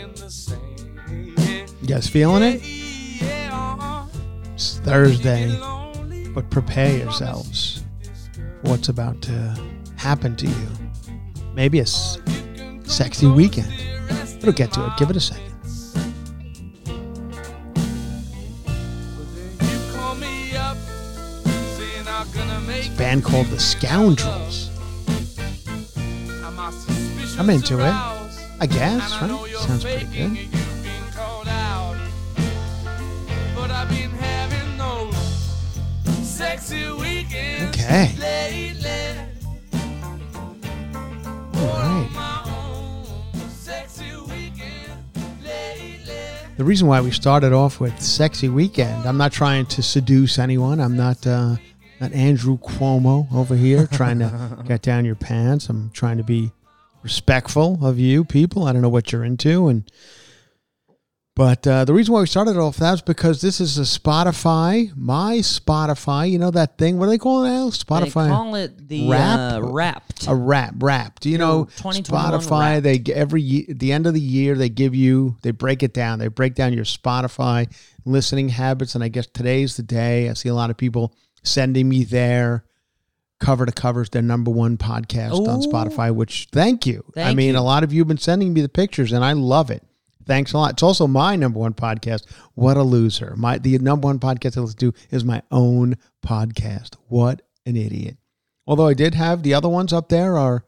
In the sand. Yeah, You guys feeling it? uh-huh. It's Thursday, but prepare yourselves. for What's about to happen to you? Maybe a s- sexy weekend. It'll get to it. Give it a second. It's a band called The Scoundrels. I'm into it. I guess, right? Sounds pretty good. Right. The reason why we started off with "Sexy Weekend," I'm not trying to seduce anyone. I'm not uh, not Andrew Cuomo over here trying to get down your pants. I'm trying to be respectful of you people. I don't know what you're into, and but uh, the reason why we started off that is because this is a Spotify, my Spotify. You know that thing? What do they call it now? Spotify. They call it the Wrap? uh, Wrapped. a wrap wrapped you know 2021 spotify Wrapped. they every ye- at the end of the year they give you they break it down they break down your spotify listening habits and i guess today's the day i see a lot of people sending me their cover to covers their number one podcast on spotify which thank you i mean you. a lot of you have been sending me the pictures and i love it thanks a lot it's also my number one podcast what a loser my the number one podcast i listen to is my own podcast what an idiot Although I did have the other ones up there are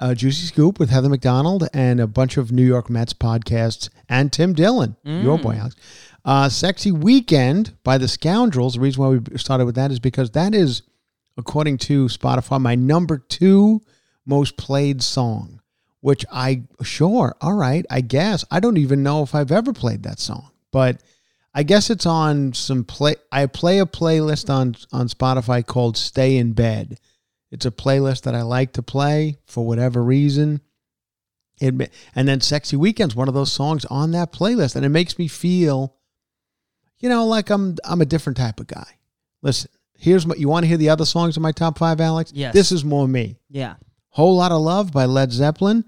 uh, Juicy Scoop with Heather McDonald and a bunch of New York Mets podcasts and Tim Dillon, your boy Alex. Uh, Sexy Weekend by the Scoundrels. The reason why we started with that is because that is, according to Spotify, my number two most played song. Which I sure, all right, I guess I don't even know if I've ever played that song, but I guess it's on some play. I play a playlist on on Spotify called "Stay in Bed." It's a playlist that I like to play for whatever reason. It and then "Sexy Weekend's one of those songs on that playlist, and it makes me feel you know, like I'm I'm a different type of guy. Listen, here's what you want to hear the other songs in my top five, Alex. Yes. This is more me. Yeah. Whole Lot of Love by Led Zeppelin,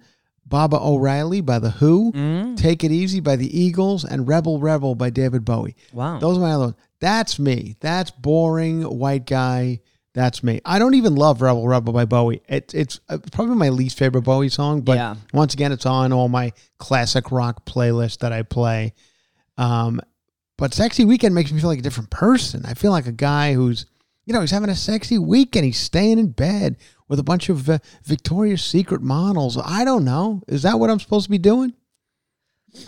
Baba O'Riley by The Who, Mm. Take It Easy by The Eagles, and Rebel Rebel by David Bowie. Wow. Those are my other ones. That's me. That's boring white guy. That's me. I don't even love Rebel Rebel by Bowie. It, it's uh, probably my least favorite Bowie song, but Yeah. once again, it's on all my classic rock playlist that I play. Um, but Sexy Weekend makes me feel like a different person. I feel like a guy who's, you know, he's having a sexy weekend. He's staying in bed with a bunch of uh, Victoria's Secret models. I don't know. Is that what I'm supposed to be doing?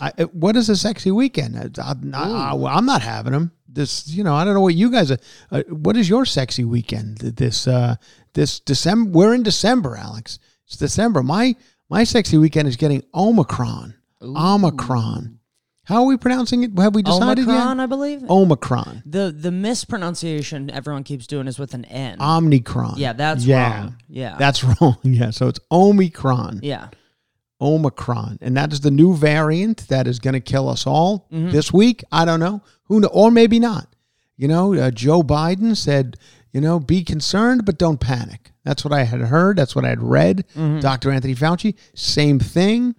I, what is a sexy weekend? I, I, am not having them. This, you know, I don't know what you guys are. Uh, what is your sexy weekend? This, uh, this December. We're in December, Alex. It's December. My my sexy weekend is getting Omicron. Omicron. How are we pronouncing it? Have we decided yet? Omicron, yet? I believe. Omicron. The the mispronunciation everyone keeps doing is with an N. Omnicron. yeah, that's yeah. wrong. Yeah. That's wrong. Yeah. So it's Omicron. yeah. Omicron, and that is the new variant that is going to kill us all Mm-hmm. this week. I don't know who, know, or maybe not. You know, uh, Joe Biden said, you know, be concerned but don't panic. That's what I had heard. That's what I had read. Mm-hmm. Dr. Anthony Fauci, same thing.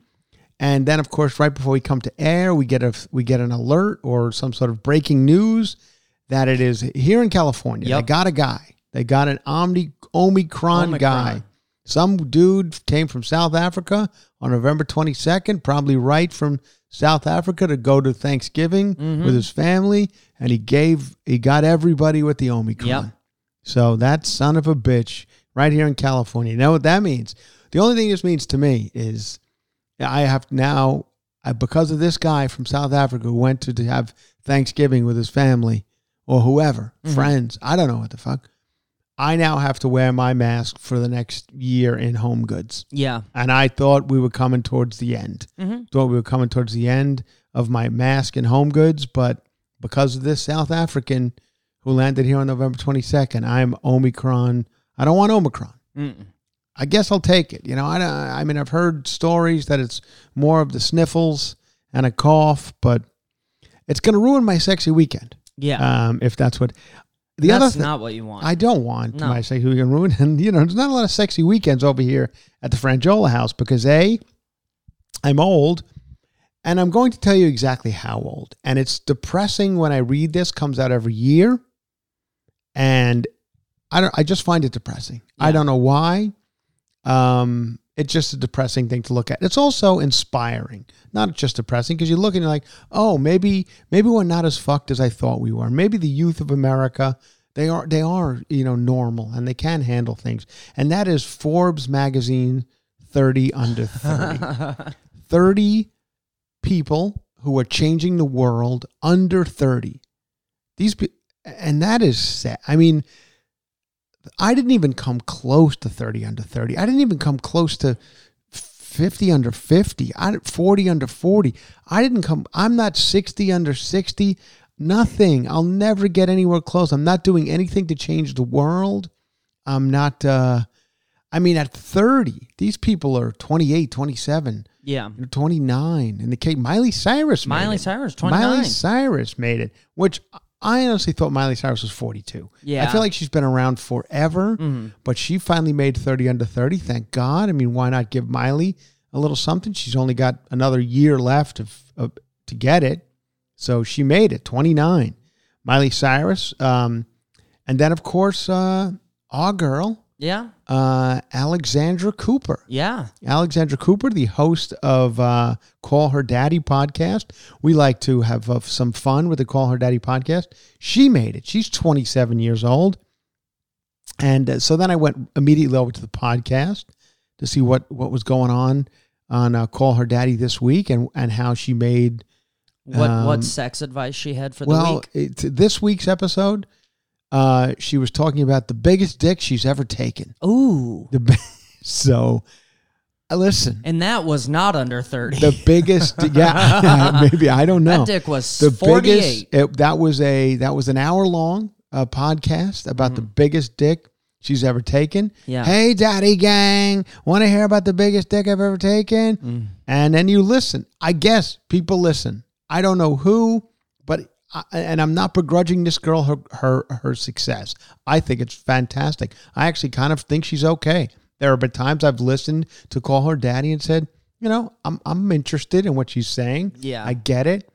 And then, of course, right before we come to air, we get a we get an alert or some sort of breaking news that it is here in California. They got a guy. They got an Omni Omicron, Omicron. guy. Some dude came from South Africa on November 22nd, probably right from South Africa to go to Thanksgiving Mm-hmm. with his family, and he gave he got everybody with the Omicron. Yep. So that son of a bitch right here in California. You know what that means? The only thing this means to me is I have now I, because of this guy from South Africa who went to, to have Thanksgiving with his family or whoever, Mm-hmm. friends. I don't know what the fuck. I now have to wear my mask for the next year in home goods. Yeah. And I thought we were coming towards the end. Mhm. Thought we were coming towards the end of my mask and home goods, but because of this South African who landed here on November 22nd, I'm Omicron. I don't want Omicron. Mm-mm. I guess I'll take it. You know, I, don't- I mean, I've heard stories that it's more of the sniffles and a cough, but it's going to ruin my sexy weekend. Yeah. Um, if that's what the that's other thing. not what you want. I don't want No. my sexy weekend ruined. And, you know, there's not a lot of sexy weekends over here at the Franjola house because A, I'm old and I'm going to tell you exactly how old. And it's depressing when I read this, comes out every year. And I don't I just find it depressing. I don't know why. Um it's just a depressing thing to look at. It's also inspiring, not just depressing, because you look and you're like, oh, maybe maybe we're not as fucked as I thought we were. Maybe the youth of America, they are they are you know normal and they can handle things. And that is Forbes magazine, thirty under thirty. 30 people who are changing the world under 30. These and that is sad. I mean, I didn't even come close to 30 under 30. I didn't even come close to 50 under 50. I 40 under 40. I didn't come I'm not 60 under 60. Nothing. I'll never get anywhere close. I'm not doing anything to change the world. I'm not uh I mean at 30, these people are 28, 27 yeah. 29 and the case Miley Cyrus made Miley. Cyrus, 29. Miley Cyrus made it which I honestly thought Miley Cyrus was 42 Yeah. I feel like she's been around forever Mhm. but she finally made 30 under 30 thank God. I mean why not give Miley a little something? She's only got another year left of, of to get it. So she made it 29 Miley Cyrus um, and then of course uh, our girl Yeah. uh, Alexandra Cooper Yeah. Alexandra Cooper, the host of uh, Call Her Daddy podcast. We like to have uh, some fun with the Call Her Daddy podcast. She made it. She's 27 years old. And uh, so then I went immediately over to the podcast to see what, what was going on on uh, Call Her Daddy this week and, and how she made. What Um, what sex advice she had for the well, week? it, this week's episode, uh, she was talking about the biggest dick she's ever taken. Ooh. The bi- So, uh, listen. And that was not under 30. the biggest yeah maybe i don't know that dick was the 48. biggest it, that was a that was an hour long uh, podcast about the biggest dick she's ever taken Mm-hmm. Yeah. hey daddy gang want to hear about the biggest dick i've ever taken Mm. and then you listen i guess people listen i don't know who but and I'm not begrudging this girl her her her success. I think it's fantastic. I actually kind of think she's okay. There have been times I've listened to call her daddy and said, you know, I'm I'm interested in what she's saying. Yeah. I get it.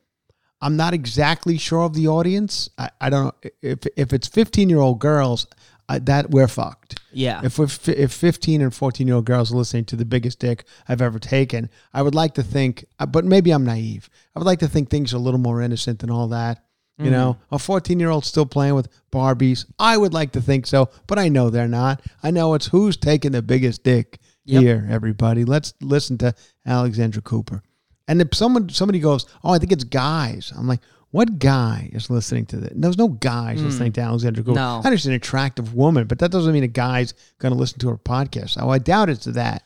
I'm not exactly sure of the audience. I, I don't know if if it's 15 year old girls, that we're fucked. Yeah. If we're, fi- if 15 and 14 year old girls are listening to the biggest dick I've ever taken, I would like to think, uh, but maybe I'm naive. I would like to think things are a little more innocent than all that. You know, Mm-hmm. a 14 year old still playing with Barbies. I would like to think so, but I know they're not. I know it's who's taking the biggest dick Yep. here, everybody. Let's listen to Alexandra Cooper. And if someone somebody goes, "Oh, I think it's guys," I'm like, "What guy is listening to this?" There's no guys listening to Alexandra Cooper. Hmm. No. I understand an attractive woman, but that doesn't mean a guy's going to listen to her podcast. Oh, I doubt it's that.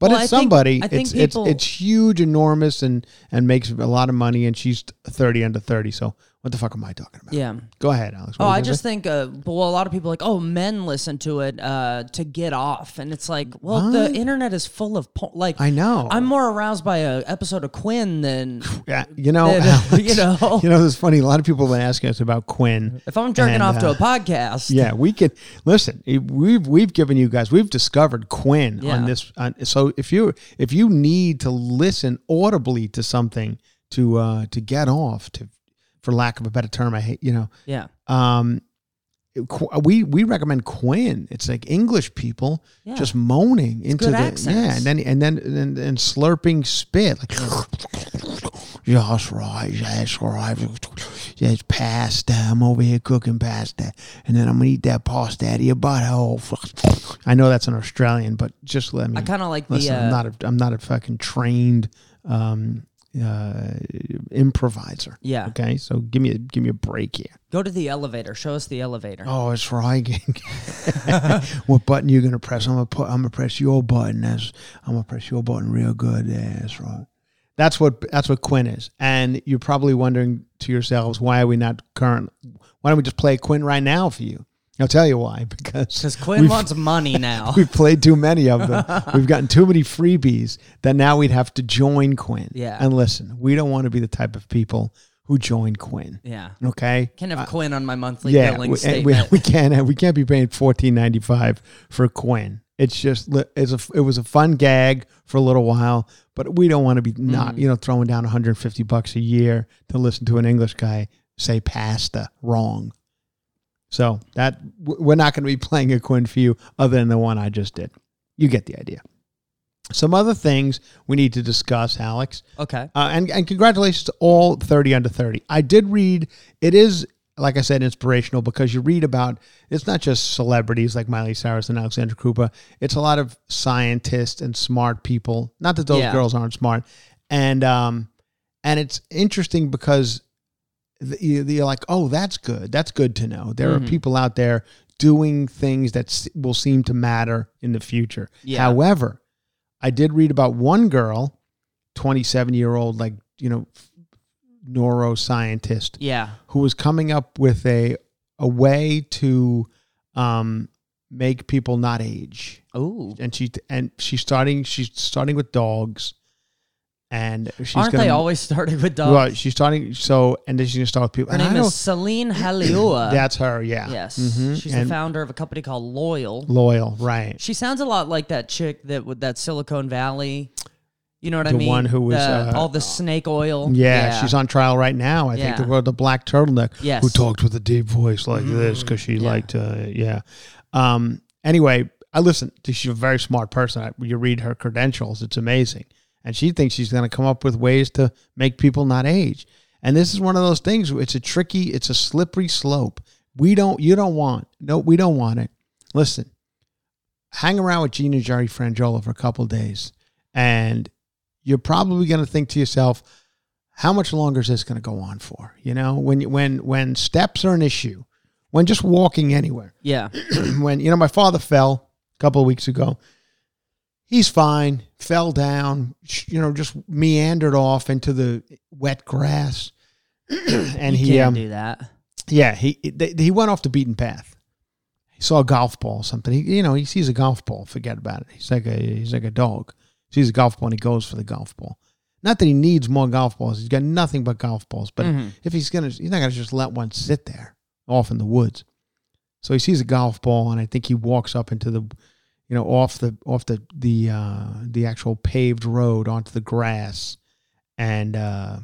But Well, it's think- somebody. I think it's people- it's it's huge, enormous, and and makes a lot of money. And she's 30 under 30. So what the fuck am I talking about? Yeah. Go ahead, Alex. What Oh, I just say? think, uh, well, a lot of people are like, oh, men listen to it uh, to get off, and it's like, well, the internet is full of po- like. I know. I'm more aroused by a episode of Quinn than yeah, you know, Alex, you know. you know, it's funny. A lot of people have been asking us about Quinn. if I'm jerking And, off to uh, a podcast. Yeah, we can listen. We've we've given you guys. We've discovered Quinn Yeah. on this. On, so if you if you need to listen audibly to something to uh to get off to, for lack of a better term, I hate you know. yeah, Um, we we recommend Quinn. It's like English people Yeah. just moaning into good the accents. yeah, and then and then and, and slurping spit like. Yeah, right. That's right. Yeah, it's pasta. I'm over here cooking pasta, and then I'm gonna eat that pasta out of your butthole. I know that's an Australian, but just let me. I kind of like the. listen. I'm Uh, not. A, I'm not a fucking trained um, uh, improviser. Yeah. Okay. So give me a give me a break here. go to the elevator. Show us the elevator. Oh, it's right. what button you gonna press? I'm gonna put. I'm gonna press your button. That's. I'm gonna press your button real good. Yeah, that's right. That's what. That's what Quinn is. And you're probably wondering to yourselves, why are we not current? Why don't we just play Quinn right now for you? I'll tell you why. Because Because Quinn wants money now. We've played too many of them. We've gotten too many freebies that now we'd have to join Quinn. Yeah. And listen, we don't want to be the type of people who join Quinn. yeah. Okay. Can't have Quinn on my monthly yeah, billing we, statement. we, we can't we can't be paying fourteen ninety five for Quinn. It's just it's a it was a fun gag for a little while, but we don't want to be not Mm. you know throwing down one hundred fifty bucks a year to listen to an English guy say pasta wrong. So that we're not going to be playing a Quinn for you other than the one I just did. You get the idea. Some other things we need to discuss, Alex. okay. Uh, and, and congratulations to all 30 under 30. I did read, it is, like I said, inspirational because you read about, it's not just celebrities like Miley Cyrus and Alexandra Cooper. It's a lot of scientists and smart people. Not that those Yeah. girls aren't smart. And, um, and it's interesting because you're like, oh, that's good. That's good to know. There Mm-hmm. are people out there doing things that will seem to matter in the future. Yeah. However, I did read about one girl, 27 year old, like, you know, neuroscientist Yeah. who was coming up with a, a way to um, make people not age. Ooh. And she, and she's starting, she's starting with dogs and she's Aren't gonna, they always starting with dogs? well, she's starting, so, and then she's to start with people. Her and I name is Celine Halioua. That's her, yeah. yes. Mhm. She's And the founder of a company called Loyal. Loyal, right. She sounds a lot like that chick that with that Silicon Valley. You know what I The mean? one who was, The- uh, all the snake oil. Yeah, she's on trial right now. I think the girl, the black turtleneck, Yes. who talked with a deep voice like this because she Yeah. liked, uh, yeah. Um. Anyway, I listen. To she's a very smart person. I, you read her credentials; it's amazing, and she thinks she's going to come up with ways to make people not age. And this is one of those things. It's a tricky, it's a slippery slope. We don't, you don't want. No, we don't want it. Listen, hang around with Gina Jerry Franjola for a couple of days, and you're probably going to think to yourself, how much longer is this going to go on for? You know, when when when steps are an issue, when just walking anywhere, Yeah. when you know my father fell a couple of weeks ago. He's fine. Fell down, you know, just meandered off into the wet grass, and you he can't um, do that. yeah, he they, he went off the beaten path. He saw a golf ball, something. He, you know, he sees a golf ball. Forget about it. He's like a he's like a dog. He Sees a golf ball and he goes for the golf ball. Not that he needs more golf balls. He's got nothing but golf balls. But Mhm. if he's gonna, he's not gonna just let one sit there off in the woods. So he sees a golf ball, and I think he walks up into the, you know, off the off the the uh, the actual paved road onto the grass, and uh,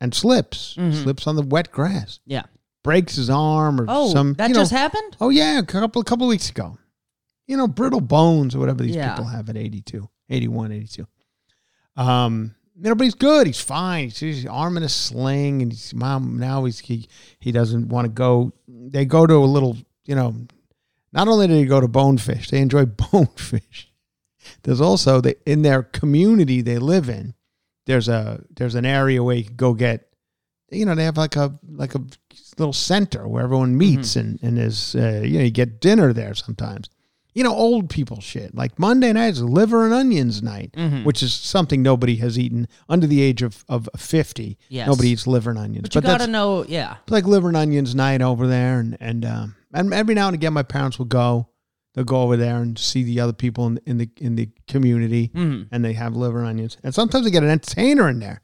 and slips Mhm. slips on the wet grass, Yeah. breaks his arm or Oh, some. that you know, just happened? Oh yeah, a couple a couple weeks ago. You know, brittle bones or whatever these Yeah. people have at 82, 81, 82. Um, you know, but he's good. He's fine. He's, he's arm in a sling, and he's mom now. He's he he doesn't want to go. They go to a little, you know. Not only do they go to bonefish, they enjoy bonefish. There's also they in their community they live in. There's a there's an area where you can go get, you know, they have like a like a little center where everyone meets and and there's uh, you know you get dinner there sometimes. You know, old people shit like Monday night is liver and onions night, Mhm. which is something nobody has eaten under the age of of fifty. Yes. Nobody eats liver and onions, But you that's- got to know, yeah. like liver and onions night over there, and and um, and every now and again, my parents will go. They'll go over there and see the other people in, in the in the community, Mhm. and they have liver and onions. And sometimes they get an entertainer in there.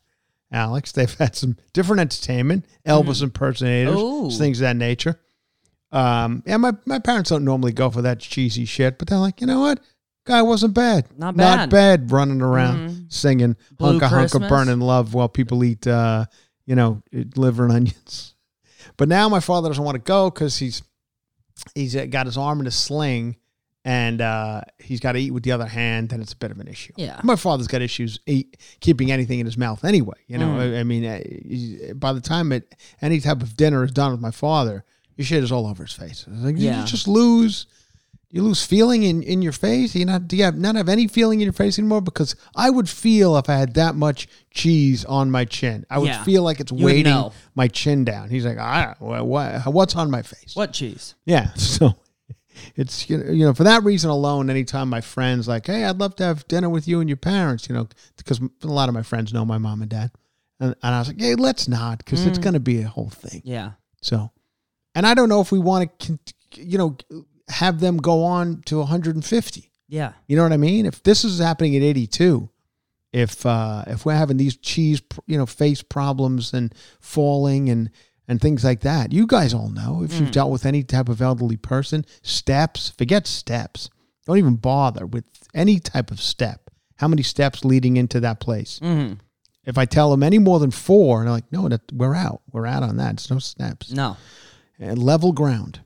Alex, they've had some different entertainment, Elvis impersonators, Ooh. things of that nature. Um, yeah, my, my parents don't normally go for that cheesy shit, but they're like, you know what? Guy wasn't bad. Not bad. Not bad. running around singing Blue Hunka Hunka Christmas. Burning Love while people eat, uh, you know, liver and onions. But now my father doesn't want to go because he's he's uh, got his arm in a sling and uh, he's got to eat with the other hand, then it's a bit of an issue. Yeah. My father's got issues eat, keeping anything in his mouth anyway. You know, Mm. I, I mean, uh, by the time it, any type of dinner is done with my father, your shit is all over his face. It's like, Yeah. you just lose. You lose feeling in, in your face. You not do you have not have any feeling in your face anymore? Because I would feel if I had that much cheese on my chin, I would Yeah. feel like it's would weighting know. my chin down. He's like, ah, what, what, what's on my face? What cheese? Yeah. So it's you know, you know for that reason alone, anytime my friends like, hey, I'd love to have dinner with you and your parents, you know, because a lot of my friends know my mom and dad, and, and I was like, hey, let's not because it's going to be a whole thing. Yeah. So, and I don't know if we want to, you know, have them go on to 150. Yeah. You know what I mean? If this is happening at 82, if uh, if we're having these cheese, you know, face problems and falling and and things like that, you guys all know if you've dealt with any type of elderly person, steps, forget steps. Don't even bother with any type of step. How many steps leading into that place? Mm-hmm. If I tell them any more than four, and they're like, no, that, we're out. We're out on that. It's no steps No. and level ground.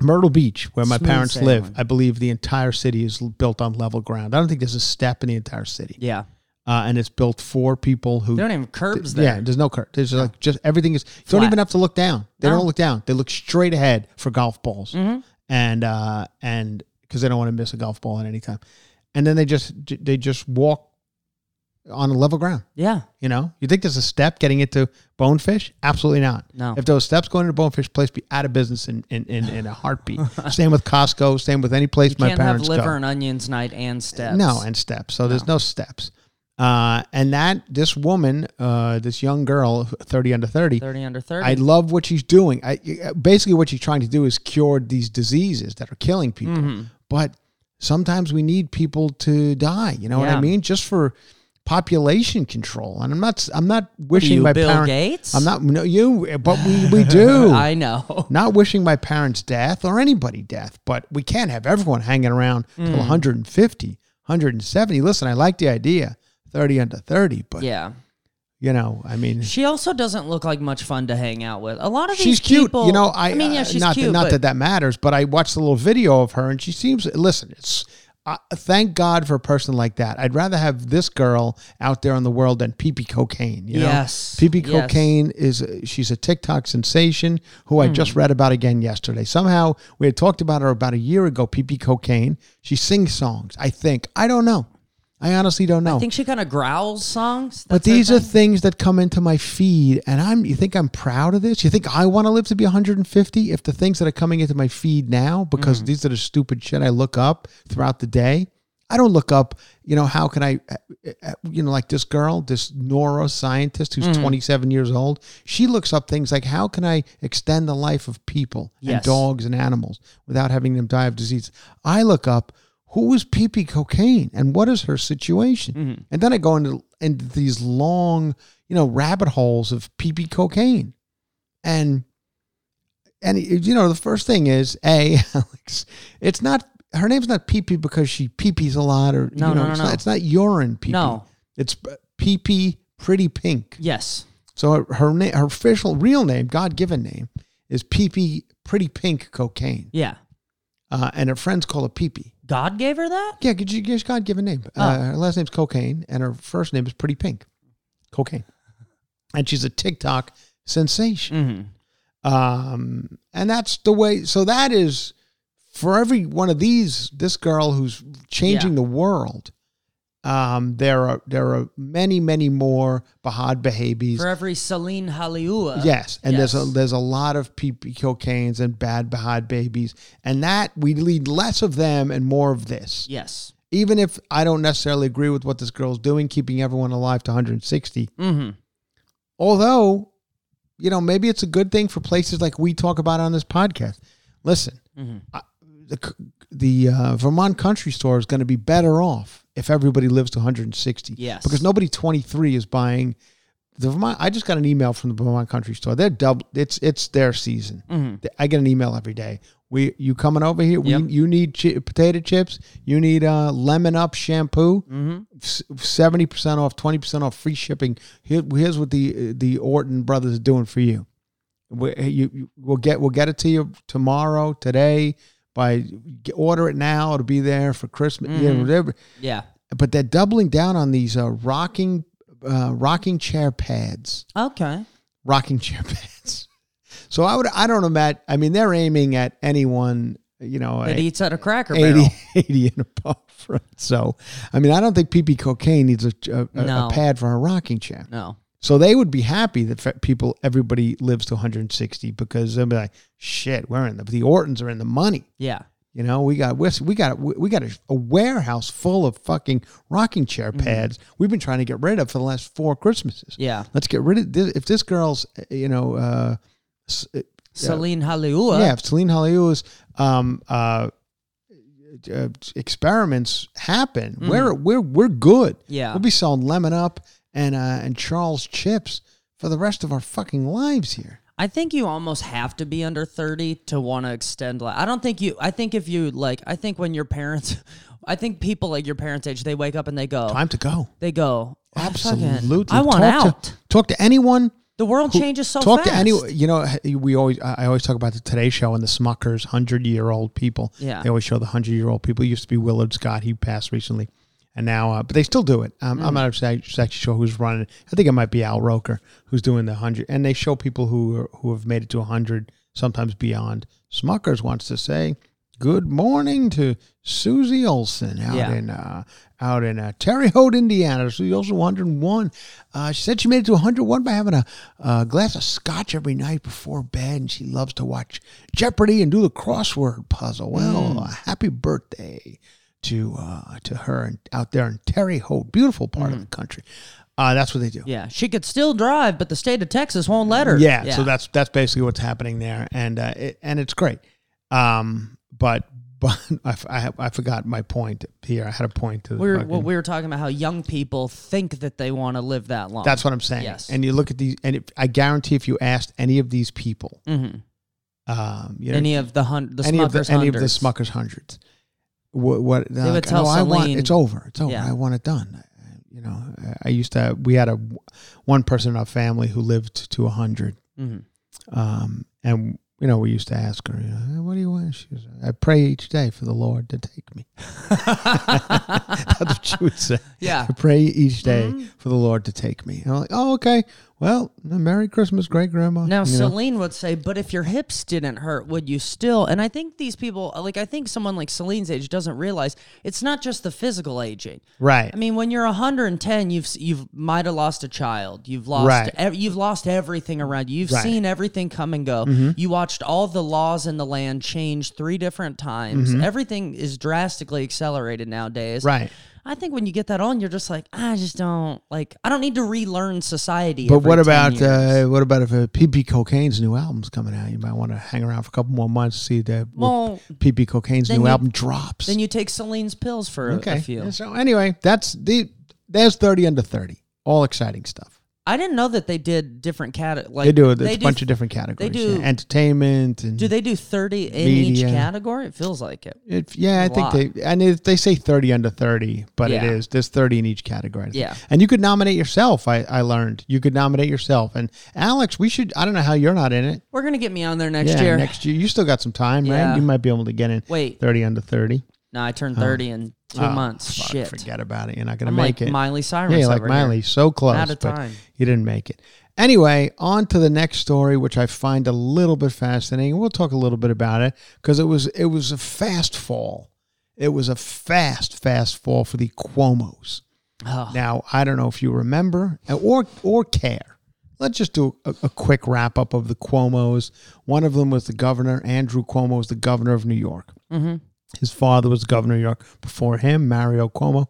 Myrtle Beach, where my Smooth parents live, sailing. I believe the entire city is l- built on level ground. I don't think there's a step in the entire city, Yeah. uh, and it's built for people who. They don't even have curbs there. yeah, there's no curb. There's like just everything is. You don't Flat. even have to look down. They No. don't look down. They look straight ahead for golf balls, Mhm. and uh, and because they don't want to miss a golf ball at any time, and then they just they just walk on a level ground. Yeah. You know, you think there's a step getting into bonefish? Absolutely not. No. If those steps going into bonefish place, be out of business in in, in, in a heartbeat. same with Costco. Same with any place You my can't have parents liver go. and onions night and steps. No, and steps. So there's no steps. Uh, and that this woman, uh, this young girl, thirty under thirty, 30 under 30. I love what she's doing. I basically what she's trying to do is cure these diseases that are killing people. Mm-hmm. But sometimes we need people to die. You know what I mean? Just for population control. And I'm not. I'm not wishing you, my Bill parents. Gates? I'm not. No, you. But we we do. I know. not wishing my parents death or anybody death, but we can't have everyone hanging around till Mm. 150, 170. Listen, I like the idea, 30 under 30, but Yeah. you know, I mean, She also doesn't look like much fun to hang out with. A lot of these she's cute. people- you know, I, mean, yeah, uh, she's not cute. that, not that that matters, but I watched a little video of her and she seems. Listen, it's. Uh, thank God for a person like that. I'd rather have this girl out there in the world than PP Cocaine. You know, Yes. PP Yes. Cocaine is she's a TikTok sensation who I just read about again yesterday. Somehow we had talked about her about a year ago. PP Cocaine. She sings songs. I think. I don't know. I honestly don't know. I think she kind of growls songs. But these are things that come into my feed, and I'm. You think I'm proud of this? You think I want to live to be 150? If the things that are coming into my feed now, Mm-hmm. because these are the stupid shit I look up throughout the day. I don't look up. You know, how can I? uh, uh, You know, like this girl, this neuroscientist who's Mm-hmm. 27 years old. She looks up things like how can I extend the life of people and dogs and animals without having them die of disease. I look up who is PP cocaine and what is her situation? And then I go into into these long, you know, rabbit holes of PP cocaine, and and you know the first thing is a Alex. It's not her name's not PP because she peepees a lot or No, you know, no, no, it's no. not it's not urine PP. No. it's PP Pretty Pink. Yes. So her her, na- her official real name, God given name, is PP Pretty Pink Cocaine, Yeah. uh, and her friends call her PP. God gave her that? Yeah, could you guess God given name? Oh. Uh, her last name's Cocaine, and her first name is Pretty Pink, Cocaine, and she's a TikTok sensation. Mm-hmm. Um, and that's the way. So that is for every one of these. This girl who's changing Yeah. the world. Um, there are there are many many more Bhad Bhabies. For every Celine Halioua. Yes, and there's a there's a lot of PP cocaines and bad Bahad babies, and that we need less of them and more of this. Yes. Even if I don't necessarily agree with what this girl's doing, keeping everyone alive to 160. Mm-hmm. Although, you know, maybe it's a good thing for places like we talk about on this podcast. Listen, Mm-hmm. I- the the uh, Vermont Country Store is going to be better off if everybody lives to 160. Yes. because nobody 23 is buying the Vermont. I just got an email from the Vermont Country Store. They're double. It's it's their season. Mm-hmm. I get an email every day. We you coming over here? Yep. We, you need chi- potato chips. You need uh, lemon up shampoo. Mm-hmm. Seventy percent off, twenty percent off, free shipping. Here, here's what the the Orton brothers are doing for you. We, you, you we'll get we'll get it to you tomorrow, today. By order it now, it'll be there for Christmas. Yeah, Mm-hmm. whatever. Yeah. But they're doubling down on these uh, rocking uh, rocking chair pads Okay. rocking chair pads. So I would I don't imagine. I mean, they're aiming at anyone you know That a- eats at a cracker 80, barrel. 80 and above. Right? So I mean, I don't think PP cocaine needs a, a, a- No. a pad for a rocking chair. No. So they would be happy that people everybody lives to 160 because they'll be like, shit, we're in the the Ortons are in the money. Yeah. You know, we got we got we got a, a warehouse full of fucking rocking chair pads. We've been trying to get rid of for the last four Christmases. Mm-hmm. Yeah. Let's get rid of this. If this girl's, uh, you know, uh, uh, Celine Halioua. yeah, if Celine Halioua's um, uh, uh, experiments happen, we're we're we're good. Mm-hmm. Yeah. we'll be selling lemon up and uh, and Charles chips for the rest of our fucking lives here. I think you almost have to be under 30 to want to extend life. I don't think you I think if you like I think when your parents I think people like your parents age they wake up and they go Time to go. they go "Oh, Absolutely, I want talk out. To, talk to anyone. the world who- changes so fast. talk fast. to anyone. You know, we always I I always talk about the Today Show and the Smuckers, hundred year old people. Yeah. they always show the hundred year old people. It used to be Willard Scott. He passed recently, and now, uh, but they still do it. Um, Mm. I'm not exactly exactly sure who's running. it. I think it might be Al Roker who's doing the hundred, and they show people who are, who have made it to hundred, sometimes beyond. Smuckers wants to say. Good morning to Susie Olson out Yeah. in uh, out in uh, Terre Haute, Indiana. Susie Olson, 101. Uh, she said she made it to 101 by having a, a glass of scotch every night before bed, and she loves to watch Jeopardy and do the crossword puzzle. Well, Mm. happy birthday to uh, to her and out there in Terre Haute, beautiful part of the country. Uh, that's what they do. Mm. Yeah, she could still drive, but the state of Texas won't let her. Yeah, so that's that's basically what's happening there, and uh, it, and it's great. Um, but but i i forgot my point here. I had a point to. we were, fucking- well, we were talking about how young people think that they want to live that long. that's what I'm saying. Yes. And you look at these, and if, I guarantee if you asked any of these people, Mhm. um, you know, any of the hun- the any of the Smuckers any of the. Smuckers hundreds, what, what They would tell no, I want it's over. It's over. Yeah. I want it done. You know, I- used to. We had a one person in our family who lived to a hundred. Mhm. Um, and you know, we used to ask her, you know, "Hey, "What do you want?" She was, "I pray each day for the Lord to take me." That's what she would say. Yeah. I pray each day for the Lord to take me. And I'm like, "Oh, okay. Well, Merry Christmas, great grandma." Now, You know? Celine would say, but if your hips didn't hurt, would you still? And I think these people, like, I think someone like Celine's age doesn't realize it's not just the physical aging. right? I mean, when you're 110, you've you've might have lost a child. You've lost Right. ev- you've lost everything around you. You've Right. Mm-hmm. seen everything come and go. You watched all the laws in the land change three different times. Mm-hmm. Everything is drastically accelerated nowadays. right. I think when you get that on, you're just like, I just don't like. I don't need to relearn society. But what 10 about uh, what about if uh, PP Cocaine's new album's coming out? You might want to hang around for a couple more months to see that Well, PP Cocaine's new you- album drops. then you take Celine's pills for a- okay. a few. So anyway, that's the there's thirty under thirty. All exciting stuff. I didn't know that they did different cat. Like they do it. There's they a do- bunch of different categories. They do- yeah. entertainment and Do they do thirty in each category? It feels like it. It, yeah, I A think they and it, they say thirty under thirty, but Yeah. it is there's thirty in each category. Yeah. and you could nominate yourself. I, I learned you could nominate yourself. And Alex, we should. I don't know how you're not in it. We're gonna get me on there next yeah, year. next year you still got some time, right? You might be able to get in. Wait. thirty under thirty. No, I turned thirty in two Oh, months. fuck, Shit. forget about it. You're not gonna I'm make like it. Miley Cyrus. yeah, like over Miley, Here. so close, Out of but time. you didn't make it. Anyway, on to the next story, which I find a little bit fascinating. We'll talk a little bit about it because it was it was a fast fall. It was a fast, fast fall for the Cuomo's. Oh. Now, I don't know if you remember or or care. Let's just do a, a quick wrap up of the Cuomo's. One of them was the governor. Andrew Cuomo was the governor of New York. Mm-hmm. His father was governor of New York before him, Mario Cuomo.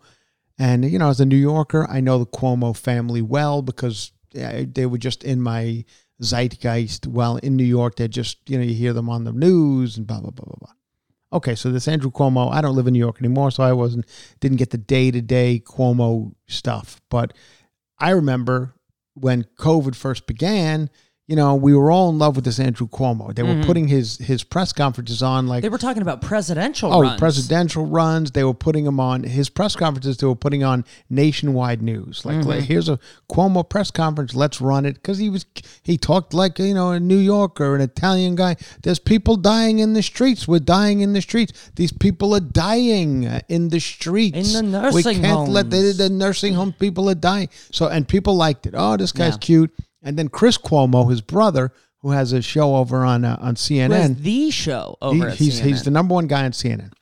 And, you know, as a New Yorker, I know the Cuomo family well because they were just in my zeitgeist. While in New York, they're just, you know, you hear them on the news and blah, blah, blah, blah, blah. Okay, so this Andrew Cuomo, I don't live in New York anymore, so I wasn't, didn't get the day to day Cuomo stuff. But I remember when COVID first began, you know, we were all in love with this Andrew Cuomo. They were putting his his press conferences on like They were talking about presidential oh runs. presidential runs. They were putting him on his press conferences. They were putting on nationwide news. Like, Mm-hmm. like, here's a Cuomo press conference. Let's run it because he was he talked like you know a New Yorker, an Italian guy. There's people dying in the streets. We're dying in the streets. These people are dying in the streets. In the nursing we can't let the, the nursing home people are dying. So and people liked it. Oh, this guy's Yeah. cute. And then Chris Cuomo, his brother, who has a show over on uh, on CNN. the show He- over at he's he's the number one guy on CNN.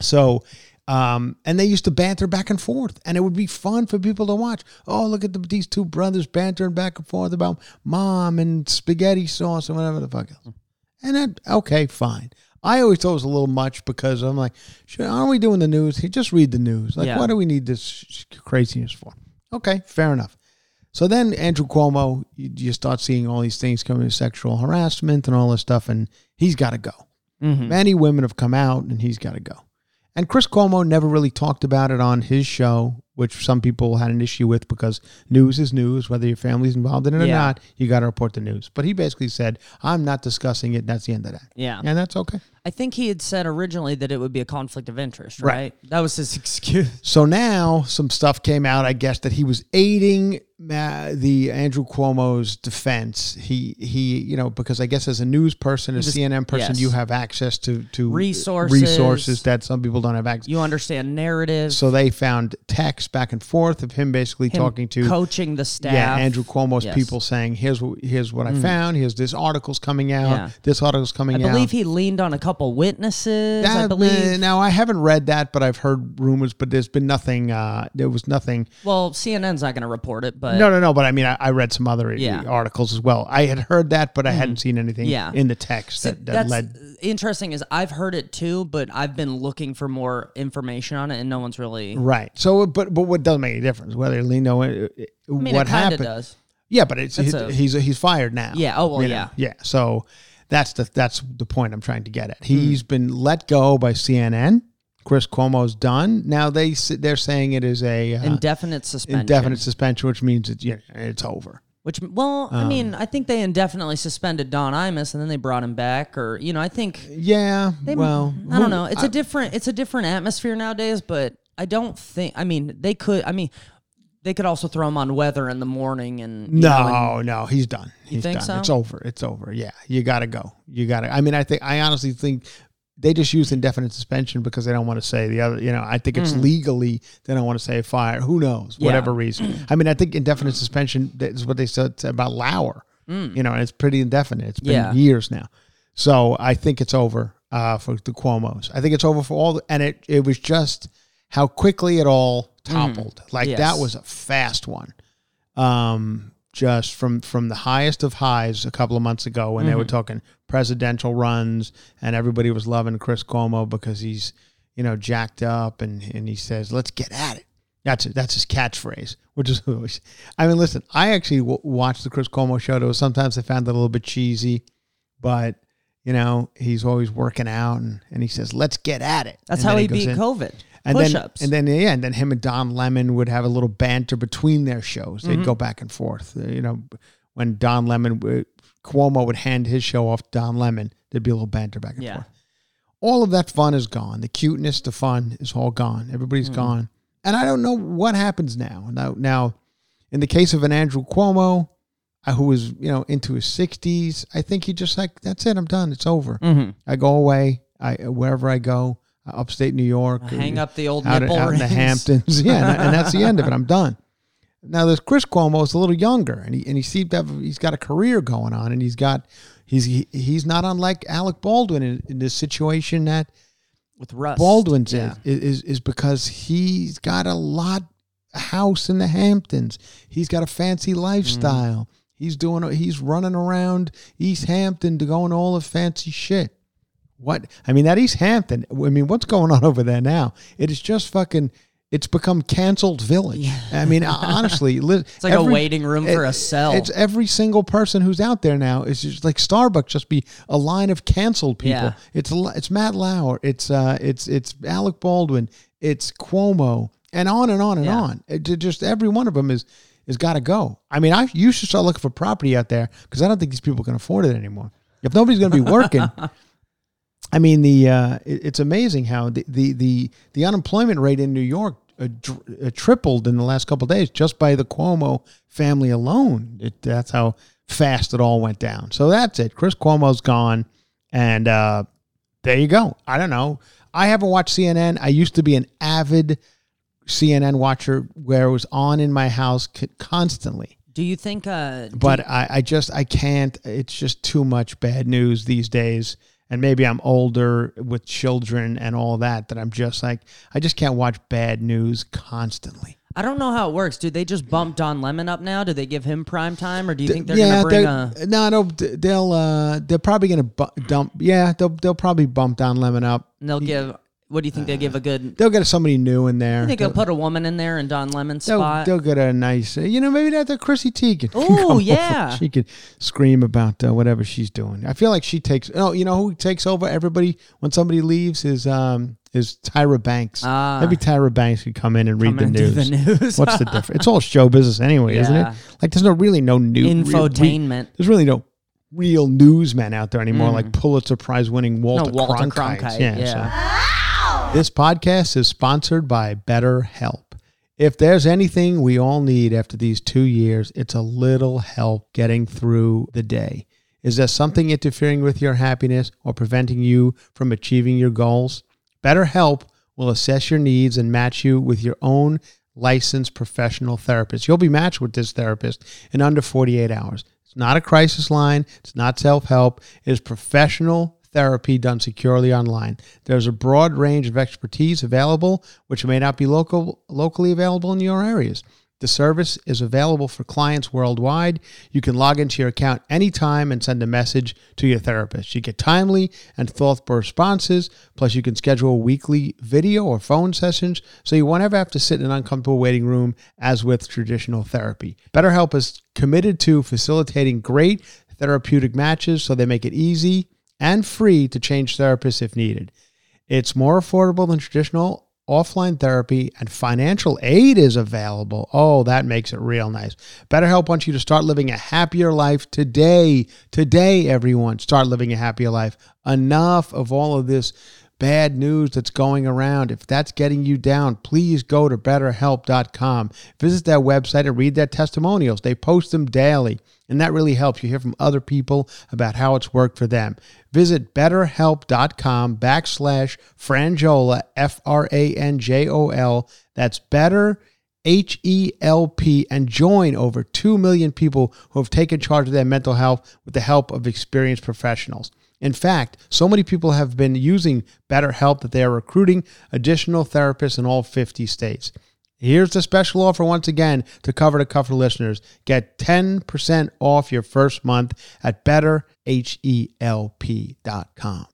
So, um, and they used to banter back and forth, and it would be fun for people to watch. Oh, look at the, these two brothers bantering back and forth about mom and spaghetti sauce and whatever the fuck else. And then, okay, fine. I always thought it was a little much because I'm like, aren't we doing the news? Just read the news. Like, Yeah. what do we need this craziness for? Okay, fair enough. So then Andrew Cuomo, you, you start seeing all these things coming to sexual harassment and all this stuff, and he's got to go. Mhm. Many women have come out, and he's got to go. And Chris Cuomo never really talked about it on his show, which some people had an issue with because news is news, whether your family's involved in it or Yeah. not, you got to report the news. But he basically said, I'm not discussing it. That's the end of that. Yeah. And that's okay. I think he had said originally that it would be a conflict of interest, Right. right? That was his excuse. So now some stuff came out, I guess, that he was aiding Ma- the Andrew Cuomo's defense. He he, you know, because I guess as a news person, a Just- CNN person, yes. you have access to to Resources. resources that some people don't have access. You understand narrative. So they found texts back and forth of him basically him talking to coaching the staff. yeah Andrew Cuomo's Yes. people saying here's what here's what I mm. found. Here's this article's coming out. Yeah. This article's coming out." I out. believe he leaned on a couple witnesses. I believe. uh, now I haven't read that, but I've heard rumors. But there's been nothing. Uh, there was nothing. well, CNN's not going to report it, but no, no, no. But I mean, I, I read some other Yeah. articles as well. I had heard that, but I hadn't seen anything Yeah. in the text that, that that's led. interesting. Is I've heard it too, but I've been looking for more information on it, and no one's really. Right. So, but but what doesn't make any difference whether Lino. uh, I mean, what happened? does. Yeah, but it's he's, a- he's he's fired now. Yeah, oh, well, You know? yeah. yeah. So that's the that's the point I'm trying to get Hmm. at. He's been let go by CNN. Chris Cuomo's done. Now they they're saying it is a uh, Indefinite suspension. indefinite suspension, which means it's you know, it's over. Which, well, I mean, I think they indefinitely suspended Don Imus, and then they brought him back, or you know, I think Yeah. they. well, I don't know. It's a different. It's a different atmosphere nowadays, but I don't think. I mean, they could. I mean, they could also throw him on weather in the morning, and you know, and- No, no, he's done. He's think done. so? It's over. It's over. Yeah, you got to go. You got to. I mean, I think I honestly think they just use indefinite suspension because they don't want to say the other. You know, I think it's legally they don't want to say fire. Who knows? Yeah. Whatever reason. I mean, I think indefinite suspension is what they said about Lauer. You know, and it's pretty indefinite. It's been. Yeah. years now. So I think it's over uh, for the Cuomo's. I think it's over for all. The, and it it was just how quickly it all toppled. Like Hmm. Yes. that was a fast one um, just from from the highest of highs a couple of months ago when they Mm-hmm. were talking presidential runs and everybody was loving Chris Cuomo because he's you know, jacked up, and and he says, "Let's get at it." That's that's his catchphrase, which is. I mean, listen, I actually w- watched the Chris Cuomo show. Though sometimes I found it a little bit cheesy, but you know, he's always working out, and, and he says, "Let's get at it." That's And how then he beat in. COVID. And Push-ups. then, and then, yeah, and then him and Don Lemon would have a little banter between their shows. They'd Mm-hmm. go back and forth. Uh, You know, when Don Lemon, would- Cuomo would hand his show off to Don Lemon, there'd be a little banter back and yeah. forth. All of that fun is gone. The cuteness, the fun is all gone. Everybody's Mm-hmm. gone. And I don't know what happens now. Now, now, in the case of an Andrew Cuomo, uh, who was, you know, into his 60s, I think he just like, that's it, I'm done. It's over. Mm-hmm. I go away. I wherever I go, upstate New York, Hang uh, up the old out, nipple out in the. Hamptons. Yeah, and, and that's the end of it. I'm done. Now this Chris Cuomo is a little younger, and he and he seems to have he's got a career going on, and he's got he's he, he's not unlike Alec Baldwin in, in this situation that with Russ. Baldwin's yeah. in, is is because he's got a lot a house in the Hamptons. He's got a fancy lifestyle. He's doing he's running around East Hampton to going all the fancy shit. What I mean that East Hampton. I mean what's going on over there now? It is just fucking. It's become canceled village. I mean honestly, it's like a waiting room for a cell. It's every single person who's out there now. is just like Starbucks. Just be a line of canceled people. Yeah. It's it's Matt Lauer. It's uh it's it's Alec Baldwin. It's Cuomo, and on and on and Yeah. on. It, just every one of them is is got to go. I mean, I you should start looking for property out there because I don't think these people can afford it anymore. If nobody's going to be working. I mean the uh, it- it's amazing how the, the the the unemployment rate in New York uh, dr- uh, tripled in the last couple of days just by the Cuomo family alone. It, that's how fast it all went down. So that's it. Chris Cuomo's gone, and uh, there you go. I don't know. I haven't watched CNN. I used to be an avid CNN watcher, where it was on in my house c- constantly Do you think? Uh, but I, I just I can't. It's just too much bad news these days. And maybe I'm older with children and all that that I'm just like I just can't watch bad news constantly. I don't know how it works. Do they just bump Don Lemon up now? Do they give him prime time, or do you think they're gonna bring a? no, no, they'll uh, they're probably gonna bu- dump. Yeah, they'll they'll probably bump Don Lemon up. And they'll give. What do you think they'll give a good? They'll get somebody new in there. I think they'll put a woman in there in Don Lemon's they'll, spot. they'll get a nice, uh, you know, maybe that the Chrissy Teigen. can Ooh, come over. yeah. she could scream about uh, whatever she's doing. I feel like she takes. Oh, you know who takes over everybody when somebody leaves is um is Tyra Banks. Ah. maybe Tyra Banks could come in and read Come the and do news. the news. What's the difference? It's all show business anyway, isn't Yeah. it? Like there's no really no new real- Infotainment. there's really no real newsmen out there anymore, like Pulitzer Prize winning Walter, Mm. Walter Cronkite. Cronkite. Yeah. This podcast is sponsored by BetterHelp. If there's anything we all need after these two years, it's a little help getting through the day. Is there something interfering with your happiness or preventing you from achieving your goals? BetterHelp will assess your needs and match you with your own licensed professional therapist. You'll be matched with this therapist in under 48 hours. It's not a crisis line, it's not self help, it is professional therapy done securely online. There's a broad range of expertise available, which may not be local, locally available in your areas. The service is available for clients worldwide. You can log into your account anytime and send a message to your therapist. You get timely and thoughtful responses, plus, you can schedule weekly video or phone sessions so you won't ever have to sit in an uncomfortable waiting room as with traditional therapy. BetterHelp is committed to facilitating great therapeutic matches so they make it easy and free to change therapists if needed. It's more affordable than traditional offline therapy, and financial aid is available. Oh, that makes it real nice. BetterHelp wants you to start living a happier life today. Today, everyone, start living a happier life. Enough of all of this bad news that's going around. If that's getting you down, please go to betterhelp.com. Visit their website and read their testimonials. They post them daily, and that really helps. You hear from other people about how it's worked for them. Visit betterhelp.com backslash franjola, F R A N J O L. That's better. H E L P and join over 2 million people who have taken charge of their mental health with the help of experienced professionals. In fact, so many people have been using BetterHelp that they are recruiting additional therapists in all 50 states. Here's the special offer once again to cover the cover listeners. Get 10% off your first month at betterhelp.com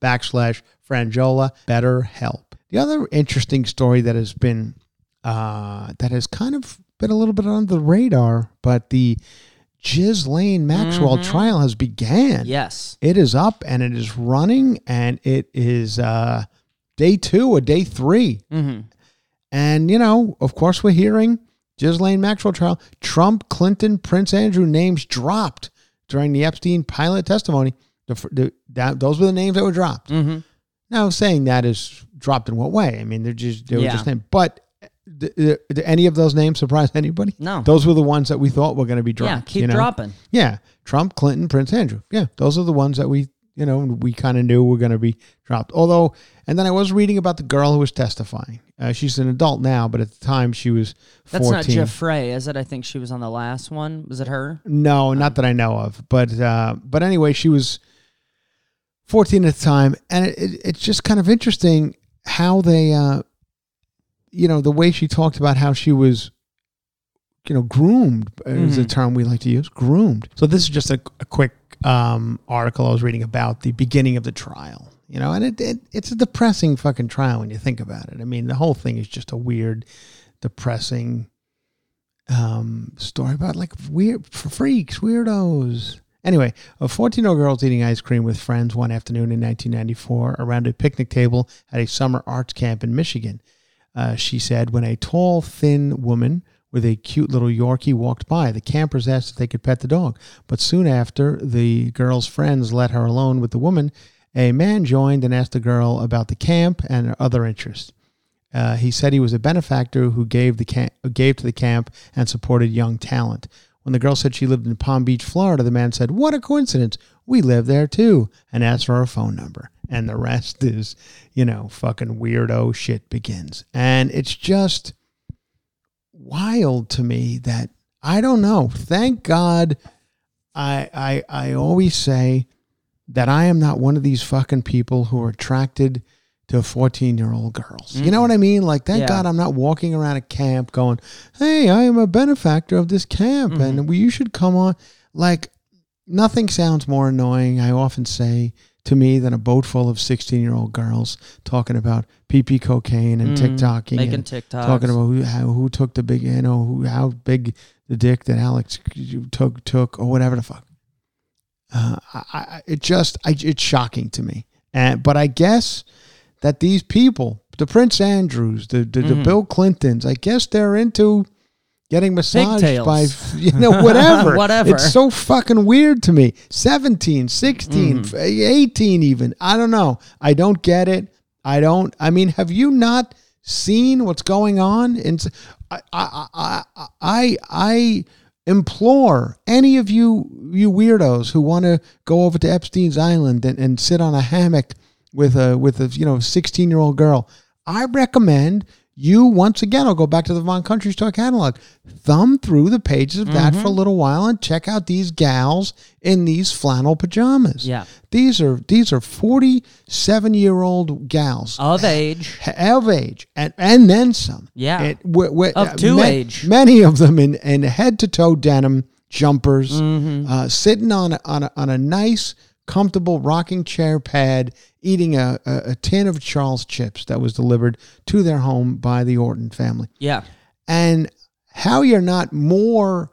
backslash Franjola betterhelp. The other interesting story that has been uh, that has kind of been a little bit under the radar, but the Ghislaine Maxwell trial has began. Yes. It is up and it is running, and it is uh, day two or day three. Mm-hmm. And, you know, of course, we're hearing Ghislaine Maxwell trial. Trump, Clinton, Prince Andrew names dropped during the Epstein pilot testimony. The, the, that, those were the names that were dropped. Mm-hmm. Now, saying that is dropped in what way? I mean, they're just, they were Yeah. just named. But did any of those names surprise anybody? No. Those were the ones that we thought were going to be dropped. yeah, keep you know? dropping. Yeah, Trump, Clinton, Prince Andrew. Yeah, those are the ones that we, you know, we kind of knew were going to be dropped. Although, and then I was reading about the girl who was testifying. Uh, she's an adult now, but at the time she was 14. That's not Jeff Frey, is it? I think she was on the last one. Was it her? No, not that I know of. But uh, but anyway, she was 14 at the time, and it, it, it's just kind of interesting how they, uh, you know, the way she talked about how she was, you know, groomed is a Mhm. term we like to use, groomed. So this is just a, a quick um, article I was reading about the beginning of the trial. You know, and it, it it's a depressing fucking trial when you think about it. I mean, the whole thing is just a weird, depressing um, story about like weird freaks, weirdos. Anyway, a 14 year old girl was eating ice cream with friends one afternoon in 1994 around a picnic table at a summer arts camp in Michigan. Uh, she said, when a tall, thin woman with a cute little Yorkie walked by, the campers asked if they could pet the dog. But soon after the girl's friends let her alone with the woman, a man joined and asked the girl about the camp and her other interests. Uh, he said he was a benefactor who gave the gave to the camp and supported young talent. When the girl said she lived in Palm Beach, Florida, the man said, "What a coincidence! We live there too," and asked for her phone number. And the rest is, you know, fucking weirdo shit begins. And it's just wild to me that I don't know. Thank God, I I I always say that I am not one of these fucking people who are attracted to 14 year old girls. You know what I mean? Like, thank Yeah. God I'm not walking around a camp going, hey, I am a benefactor of this camp and we, you should come on. Like, nothing sounds more annoying, I often say to me, than a boat full of 16 year old girls talking about PP cocaine and Mhm. TikToking. Making and TikToks. Talking about who, how, who took the big, you know, who, how big the dick that Alex took, took or whatever the fuck. Uh, I, I, it just, I, it's shocking to me. And, but I guess that these people, the Prince Andrews, the, the, the Mhm. Bill Clintons, I guess they're into getting massaged Pigtails. by, you know, whatever. Whatever. It's so fucking weird to me. 17, 16, Mhm. 18 even. I don't know. I don't get it. I don't, I mean, have you not seen what's going on? In, I, I, I, I, I implore any of you, you weirdos who want to go over to Epstein's Island and, and sit on a hammock with a, with a, you know, 16 year old girl. I recommend you once again, I'll go back to the Vermont Country Store catalog. Thumb through the pages of that for a little while and check out these gals in these flannel pajamas. Yeah. These are these are 47 year old gals Of age. of age and and then some. Yeah. It, we- we- Of to ma- age. Many of them in, in head to toe denim jumpers, Mm-hmm. uh, sitting on a, on a, on a nice, comfortable rocking chair pad, eating a, a, a tin of Charles chips that was delivered to their home by the Orton family. Yeah. And how you're not more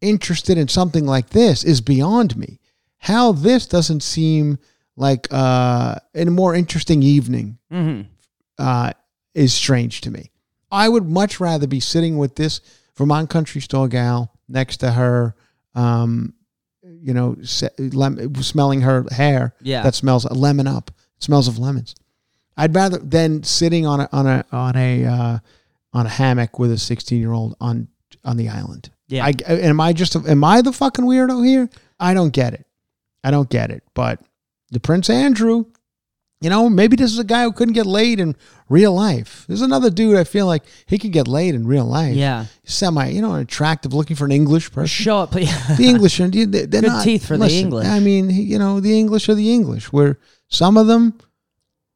interested in something like this is beyond me. How this doesn't seem like uh, a more interesting evening hmm uh, is strange to me. I would much rather be sitting with this Vermont country store gal next to her, um, you know, se- lem- smelling her hair Yeah. that smells a lemon up, smells of lemons. I'd rather than sitting on a on a on a uh, on a hammock with a sixteen year old on on the island. Yeah. I, am I just am I the fucking weirdo here? I don't get it. I don't get it. But the Prince Andrew, you know, maybe this is a guy who couldn't get laid in real life. There's another dude I feel like he could get laid in real life. Yeah. Semi, you know, attractive, looking for an English person. Show up. please. The English, and they're Good not, teeth for the English. I mean, you know, the English are the English. Where some of them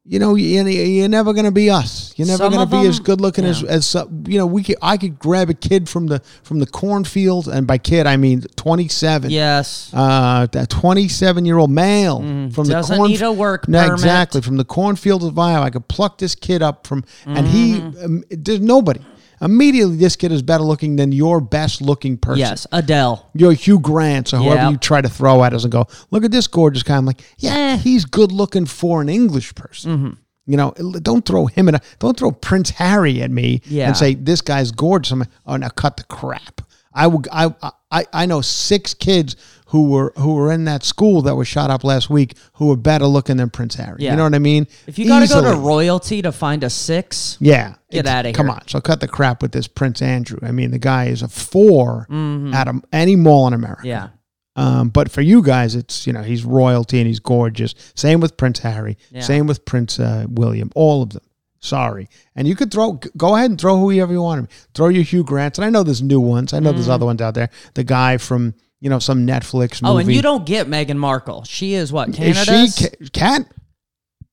you know, you, you're never going to be us. You're never going to be as good looking as yeah. as some- you know. We could, I could grab a kid from the from the cornfield, and by kid I mean 27. Yes. Uh, that 27 year old male from the Mm-hmm. Doesn't corn, need a work No, permit. exactly from the cornfields of Iowa. I could pluck this kid up from, and he Mm-hmm. um, there's nobody. Immediately, this kid is better looking than your best looking person. Yes. Adele. Your Hugh Grants or whoever Yep. you try to throw at us and go, look at this gorgeous guy. I'm like, yeah, Eh. he's good looking for an English person. Mm-hmm. You know, don't throw him at a, don't throw Prince Harry at me Yeah. and say this guy's gorgeous. I'm like, oh, now cut the crap. I would, I, I, I know six kids who were who were in that school that was shot up last week who were better looking than Prince Harry. Yeah. You know what I mean? If you got to go to royalty to find a six, Yeah. Get It's- outta Come on. So cut the crap with this Prince Andrew. I mean, the guy is a 4 Mm-hmm. at a, any mall in America. yeah. Um, but for you guys, it's, you know, he's royalty and he's gorgeous. Same with Prince Harry. Yeah. Same with Prince uh, William. All of them. Sorry. And you could throw, go ahead and throw whoever you want. Throw your Hugh Grants. And I know there's new ones. I know there's other ones out there. The guy from, you know, some Netflix movie. Oh, and you don't get Meghan Markle. She is what Is Canada's. she ca- cat?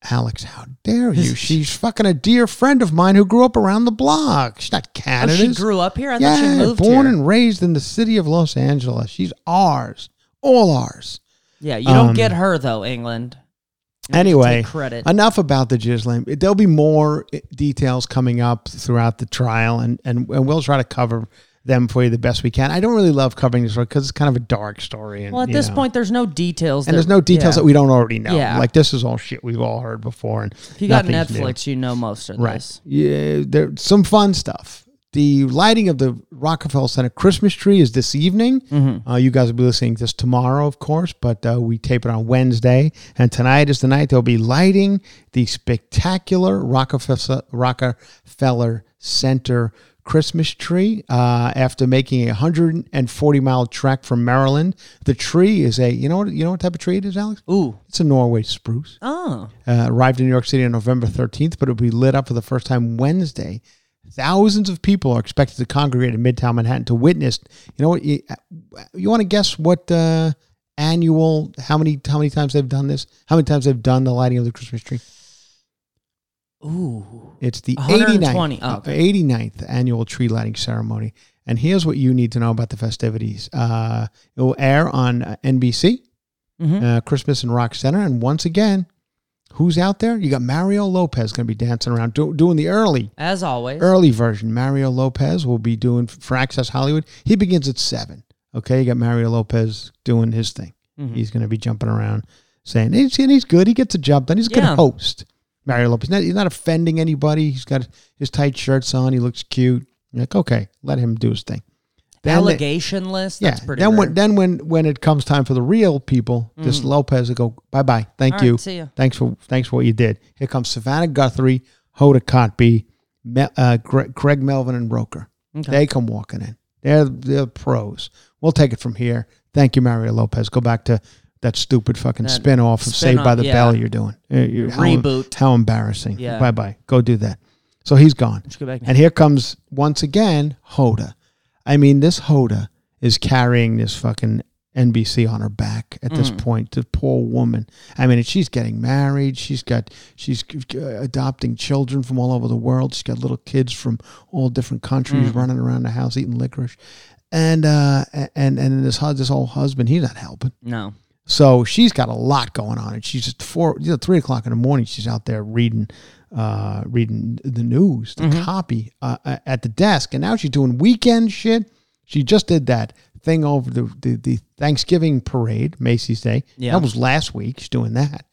Alex, how dare you? She's fucking a dear friend of mine who grew up around the block. She's not oh, she grew up here. I thought yeah, she moved born here. and raised in the city of Los Angeles. She's ours, all ours. yeah, you don't um, get her though, England. You Anyway, credit. enough about the Ghislaine. There'll be more eh, details coming up throughout the trial, and, and, and we'll try to cover them for you the best we can. I don't really love covering this story because it's kind of a dark story. And, well, at this know, point, there's no details. and that- there's no details yeah. that we don't already know. Yeah. Like this is all shit we've all heard before. And If you got nothing's new. Netflix, you know most of Right. this. Yeah, there's some fun stuff. The lighting of the Rockefeller Center Christmas tree is this evening. Mm-hmm. Uh, you guys will be listening to this tomorrow, of course, but uh, we tape it on Wednesday. And tonight is the night they'll be lighting the spectacular Rockefeller, Rockefeller Center Christmas tree. Uh, after making a 140 mile trek from Maryland, the tree is a you know what you know what type of tree it is, Alex? Ooh. It's a Norway spruce Oh. uh, arrived in New York City on November 13th, but it'll be lit up for the first time Wednesday. Thousands of people are expected to congregate in Midtown Manhattan to witness. You know what? You, you want to guess what uh, annual? How many? How many times they've done this? How many times they've done the lighting of the Christmas tree? Ooh. It's the 120. 89th, Oh, okay. 89th annual tree lighting ceremony. And here's what you need to know about the festivities. Uh, it will air on uh, NBC, Mhm. uh, Christmas in Rock Center. And once again, who's out there? You got Mario Lopez going to be dancing around, do, doing the early, As always. early version. Mario Lopez will be doing for Access Hollywood. He begins at 7. Okay, you got Mario Lopez doing his thing. Mhm. He's going to be jumping around saying, he's, and he's good. He gets a jump. Then he's a good host. Mario Lopez. He's not, offending anybody. He's got his tight shirts on. He looks cute. You're like, okay, let him do his thing. Then they- Allegation list. That's yeah. pretty then rare. when then when when it comes time for the real people, this Lopez will go bye bye. Thank. All right, you. see you. Thanks for thanks for what you did. Here comes Savannah Guthrie, Hoda Kotb, Me, uh, Gre- Craig Melvin, and Roker. Okay. They come walking in. They're they're pros. We'll take it from here. Thank you, Mario Lopez. Go back to that stupid fucking That spin off of Saved by the yeah. Bell you're doing. Uh, you- how- Reboot. How embarrassing. Yeah. Bye bye. Go do that. So he's gone. Let's go back. And here comes once again Hoda. I mean, this Hoda is carrying this fucking NBC on her back at this point. The poor woman. I mean, she's getting married. She's got she's uh, adopting children from all over the world. She's got little kids from all different countries running around the house eating licorice. And uh and and this this old husband, he's not helping. no. So she's got a lot going on, and she's just four, you know, three o'clock in the morning. She's out there reading, uh, reading the news, the copy uh, uh, at the desk, and now she's doing weekend shit. She just did that thing over the the, the Thanksgiving parade, Macy's Day. Yeah. that was last week. She's doing that.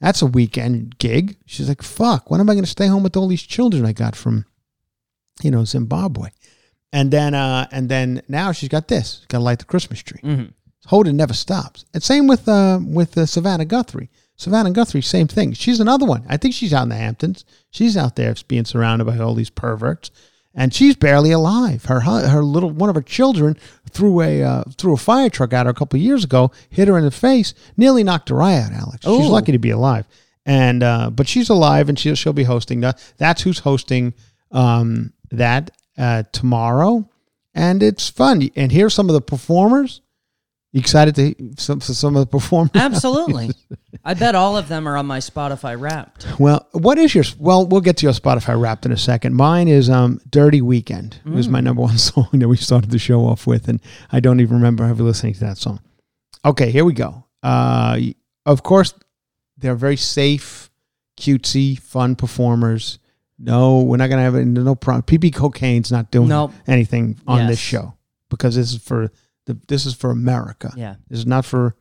That's a weekend gig. She's like, "Fuck, when am I going to stay home with all these children I got from, you know, Zimbabwe?" And then, uh, and then now she's got this. Got to light the Christmas tree. Mhm. Holden never stops. And same with uh, with uh, Savannah Guthrie. Savannah Guthrie, same thing. She's another one. I think she's out in the Hamptons. She's out there being surrounded by all these perverts, and she's barely alive. Her her little one of her children threw a uh, threw a fire truck at her a couple years ago, hit her in the face, nearly knocked her eye out. Alex, she's lucky to be alive, and uh, but she's alive, and she'll she'll be hosting that. That's who's hosting um, that uh, tomorrow, and it's fun. And here's some of the performers. You excited to some some of the performers? Absolutely. I bet all of them are on my Spotify Wrapped. Well, what is your? Well, we'll get to your Spotify Wrapped in a second. Mine is um, "Dirty Weekend." It was my number one song that we started the show off with, and I don't even remember ever listening to that song. Okay, here we go. Uh, of course, they're very safe, cutesy, fun performers. No, we're not gonna have it. No problem. PB Cocaine's not doing Nope. anything on this show because this is for the. This is for America. Yeah. This is not for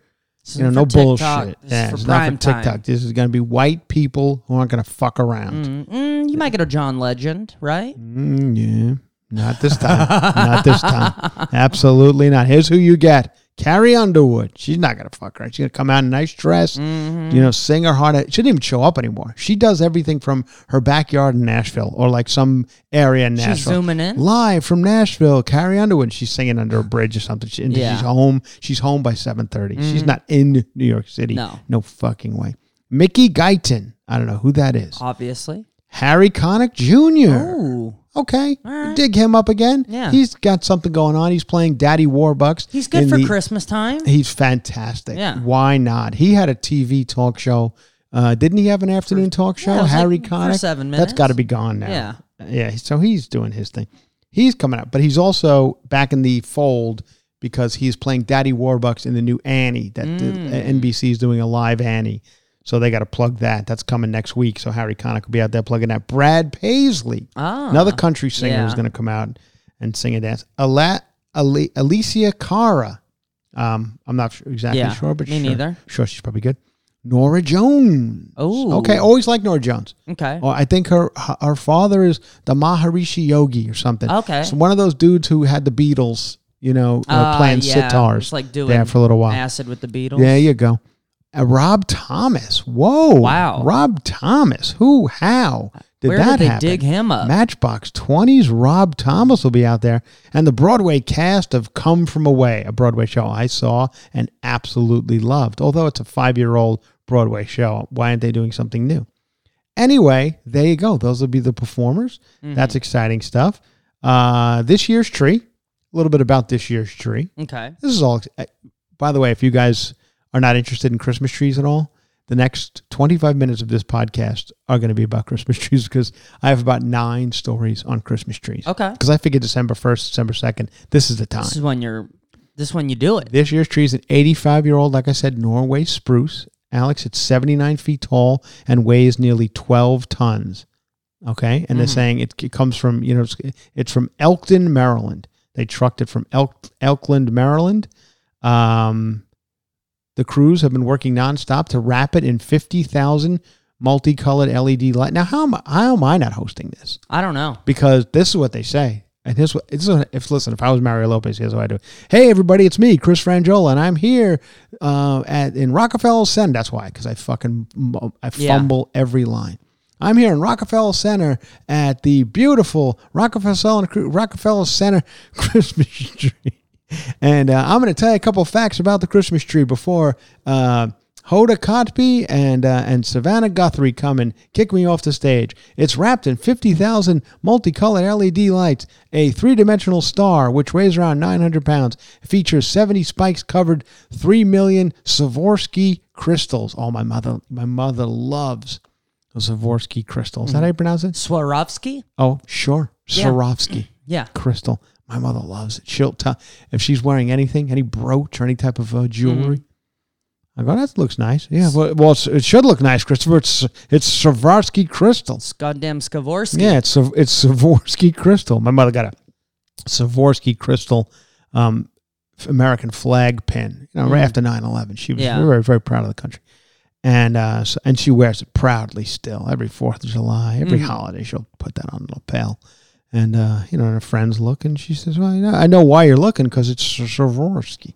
you know no TikTok. bullshit. This yeah, it's not for prime time. TikTok. This is going to be white people who aren't going to fuck around. Mm, mm, you might get a John Legend, right? Mm, yeah, not this time. not this time. Absolutely not. Here's who you get: Carrie Underwood. She's not going to fuck around. She's going to come out in a nice dress. Mm-hmm. You know, sing her heart out. She didn't even show up anymore. She does everything from her backyard in Nashville or like some area in Nashville. She's zooming in. Live from Nashville, Carrie Underwood. She's singing under a bridge or something. She, Yeah. She's home. She's home by seven She's not in New York City. No. no fucking way. Mickey Guyton. I don't know who that is. Obviously. Harry Connick Jr. Ooh. Okay, right. dig him up again. Yeah. he's got something going on. He's playing Daddy Warbucks. He's good for the- Christmas time. He's fantastic. Yeah. why not? He had a TV talk show. Uh, didn't he have an afternoon talk show? yeah, Harry like for Connick. seven That's got to be gone now. Yeah. yeah. So he's doing his thing. He's coming out, but he's also back in the fold because he's playing Daddy Warbucks in the new Annie that the, Mm. NBC is doing a live Annie. So they got to plug that. That's coming next week. So Harry Connick will be out there plugging that. Brad Paisley, Ah. another country singer, is going to come out and sing and dance. Ala- Ali- Alessia Cara. Um, I'm not sure, exactly Yeah, sure, but me sure. neither. Sure, she's probably good. Norah Jones. Oh. okay. Always like Norah Jones. Okay. Oh, I think her her father is the Maharishi Yogi or something. Okay. so one of those dudes who had the Beatles, you know, uh, Ah, playing yeah, sitars. It's like doing there for a little while. acid with the Beatles. There you go. Uh, Rob Thomas. Whoa. Wow. Rob Thomas. Who? How did Where that did they happen? dig him up? Matchbox 20s. Rob Thomas will be out there. And the Broadway cast of Come From Away, a Broadway show I saw and absolutely loved. Although it's a five year old Broadway show, why aren't they doing something new? Anyway, there you go. Those will be the performers. Mm-hmm. That's exciting stuff. Uh, this year's tree. A little bit about this year's tree. Okay. This is all. uh, By the way, if you guys are not interested in Christmas trees at all, the next 25 minutes of this podcast are going to be about Christmas trees because I have about nine stories on Christmas trees. Okay. Because I figured December 1st, December 2nd, this is the time. This is when you're. This is when you do it. This year's tree is an 85 year old, like I said, Norway spruce. Alex, it's 79 feet tall and weighs nearly 12 tons. Okay. And they're saying it, it comes from, you know, it's, it's from Elkton, Maryland. They trucked it from Elk, Elkland, Maryland. Um, the crews have been working nonstop to wrap it in 50,000 multicolored LED light. Now, how am, I, how am I not hosting this? I don't know. because this is what they say. And this, this is what, if listen, if I was Mario Lopez, here's what I do. Hey, everybody, it's me, Chris Franjola, and I'm here uh, at in Rockefeller Center. That's why, because I fucking I Yeah. fumble every line. I'm here in Rockefeller Center at the beautiful Rockefeller Rockefeller Center Christmas tree, and uh, I'm going to tell you a couple facts about the Christmas tree before uh, Hoda Kotb and uh, and Savannah Guthrie come and kick me off the stage. It's wrapped in 50,000 multicolored LED lights, a three-dimensional star which weighs around 900 pounds, features 70 spikes covered 3 million Swarovski crystals. Oh, my mother, my mother loves those Swarovski crystals. Is that how you pronounce it? Swarovski? Oh, sure, Yeah. Swarovski Yeah. crystal. My mother loves it. She'll tell if she's wearing anything, any brooch or any type of uh, jewelry. I go, that looks nice. Yeah, well, well it's, it should look nice, Christopher. It's it's Swarovski crystal. It's goddamn Skavorsky. Yeah, it's it's Swarovski crystal. My mother got a Swarovski crystal um, American flag pin. You know, right Mm. after 9-11. She was Yeah. very very proud of the country, and uh, so, and she wears it proudly still every Fourth of July, every Mhm. holiday. She'll put that on a lapel. And uh, you know, and her friends looking. she says, "Well, you know, I know why you're looking because it's Swarovski."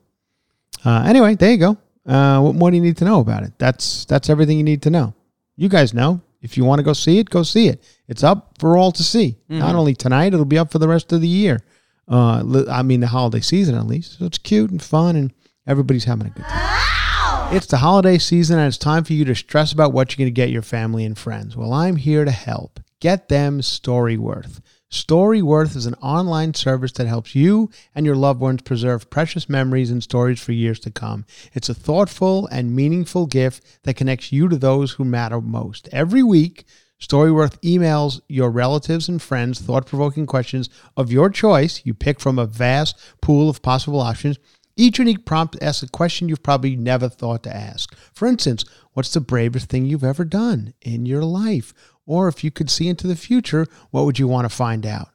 Uh, anyway, there you go. Uh, what more do you need to know about it? That's that's everything you need to know. You guys know. If you want to go see it, go see it. It's up for all to see. Not only tonight, it'll be up for the rest of the year. Uh, I mean, the holiday season at least. So it's cute and fun, and everybody's having a good time. It's the holiday season, and it's time for you to stress about what you're going to get your family and friends. Well, I'm here to help. Get them Storyworth. Storyworth is an online service that helps you and your loved ones preserve precious memories and stories for years to come. It's a thoughtful and meaningful gift that connects you to those who matter most. Every week, Storyworth emails your relatives and friends thought provoking questions of your choice. You pick from a vast pool of possible options. Each unique prompt asks a question you've probably never thought to ask. For instance, what's the bravest thing you've ever done in your life? Or if you could see into the future, what would you want to find out?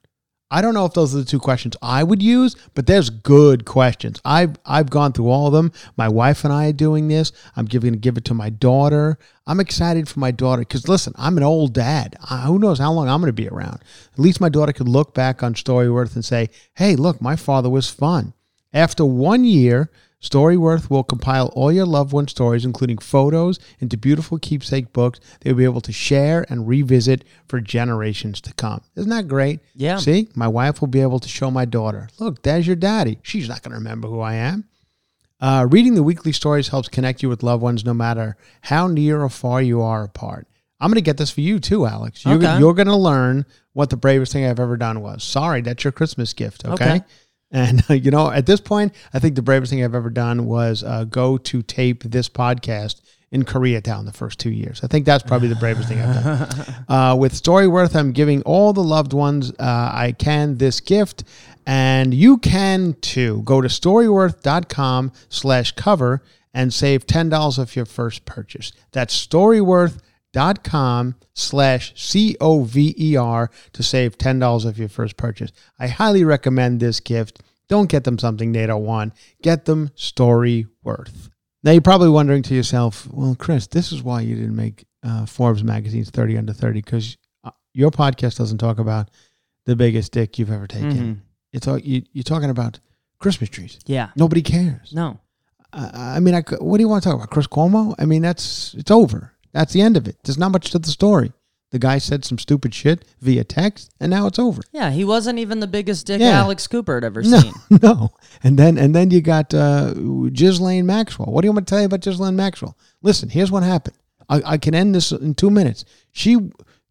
I don't know if those are the two questions I would use, but there's good questions. I've I've gone through all of them. My wife and I are doing this. I'm giving to give it to my daughter. I'm excited for my daughter because listen, I'm an old dad. Uh, who knows how long I'm going to be around? At least my daughter could look back on Storyworth and say, "Hey, look, my father was fun." After one year, Storyworth will compile all your loved one stories, including photos, into beautiful keepsake books they'll be able to share and revisit for generations to come. Isn't that great? Yeah. See, my wife will be able to show my daughter, look, there's your daddy. She's not going to remember who I am. Uh, reading the weekly stories helps connect you with loved ones no matter how near or far you are apart. I'm going to get this for you too, Alex. You're, Okay. you're going to learn what the bravest thing I've ever done was. Sorry, that's your Christmas gift. Okay. Okay. And, you know, at this point, I think the bravest thing I've ever done was uh, go to tape this podcast in Koreatown the first two years. I think that's probably the bravest thing I've done. Uh, with Storyworth, I'm giving all the loved ones uh, I can this gift, and you can too. Go to storyworth.com slash cover and save $10 off your first purchase. That's storyworth.com slash C-O-V-E-R to save $10 off your first purchase. I highly recommend this gift. Don't get them something they don't want. Get them story worth. Now you're probably wondering to yourself, well, Chris, this is why you didn't make uh, Forbes magazine's 30 under 30 because uh, your podcast doesn't talk about the biggest dick you've ever taken. Mhm. It's all, you, you're talking about Christmas trees. Yeah. Nobody cares. No. I, I mean, I, what do you want to talk about? Chris Cuomo? I mean, that's it's over. That's the end of it. There's not much to the story. The guy said some stupid shit via text, and now it's over. Yeah, he wasn't even the biggest dick Yeah. Alex Cooper had ever No, seen. no. And then and then you got uh, Ghislaine Maxwell. What do you want me to tell you about Ghislaine Maxwell? Listen, here's what happened. I, I can end this in two minutes. She,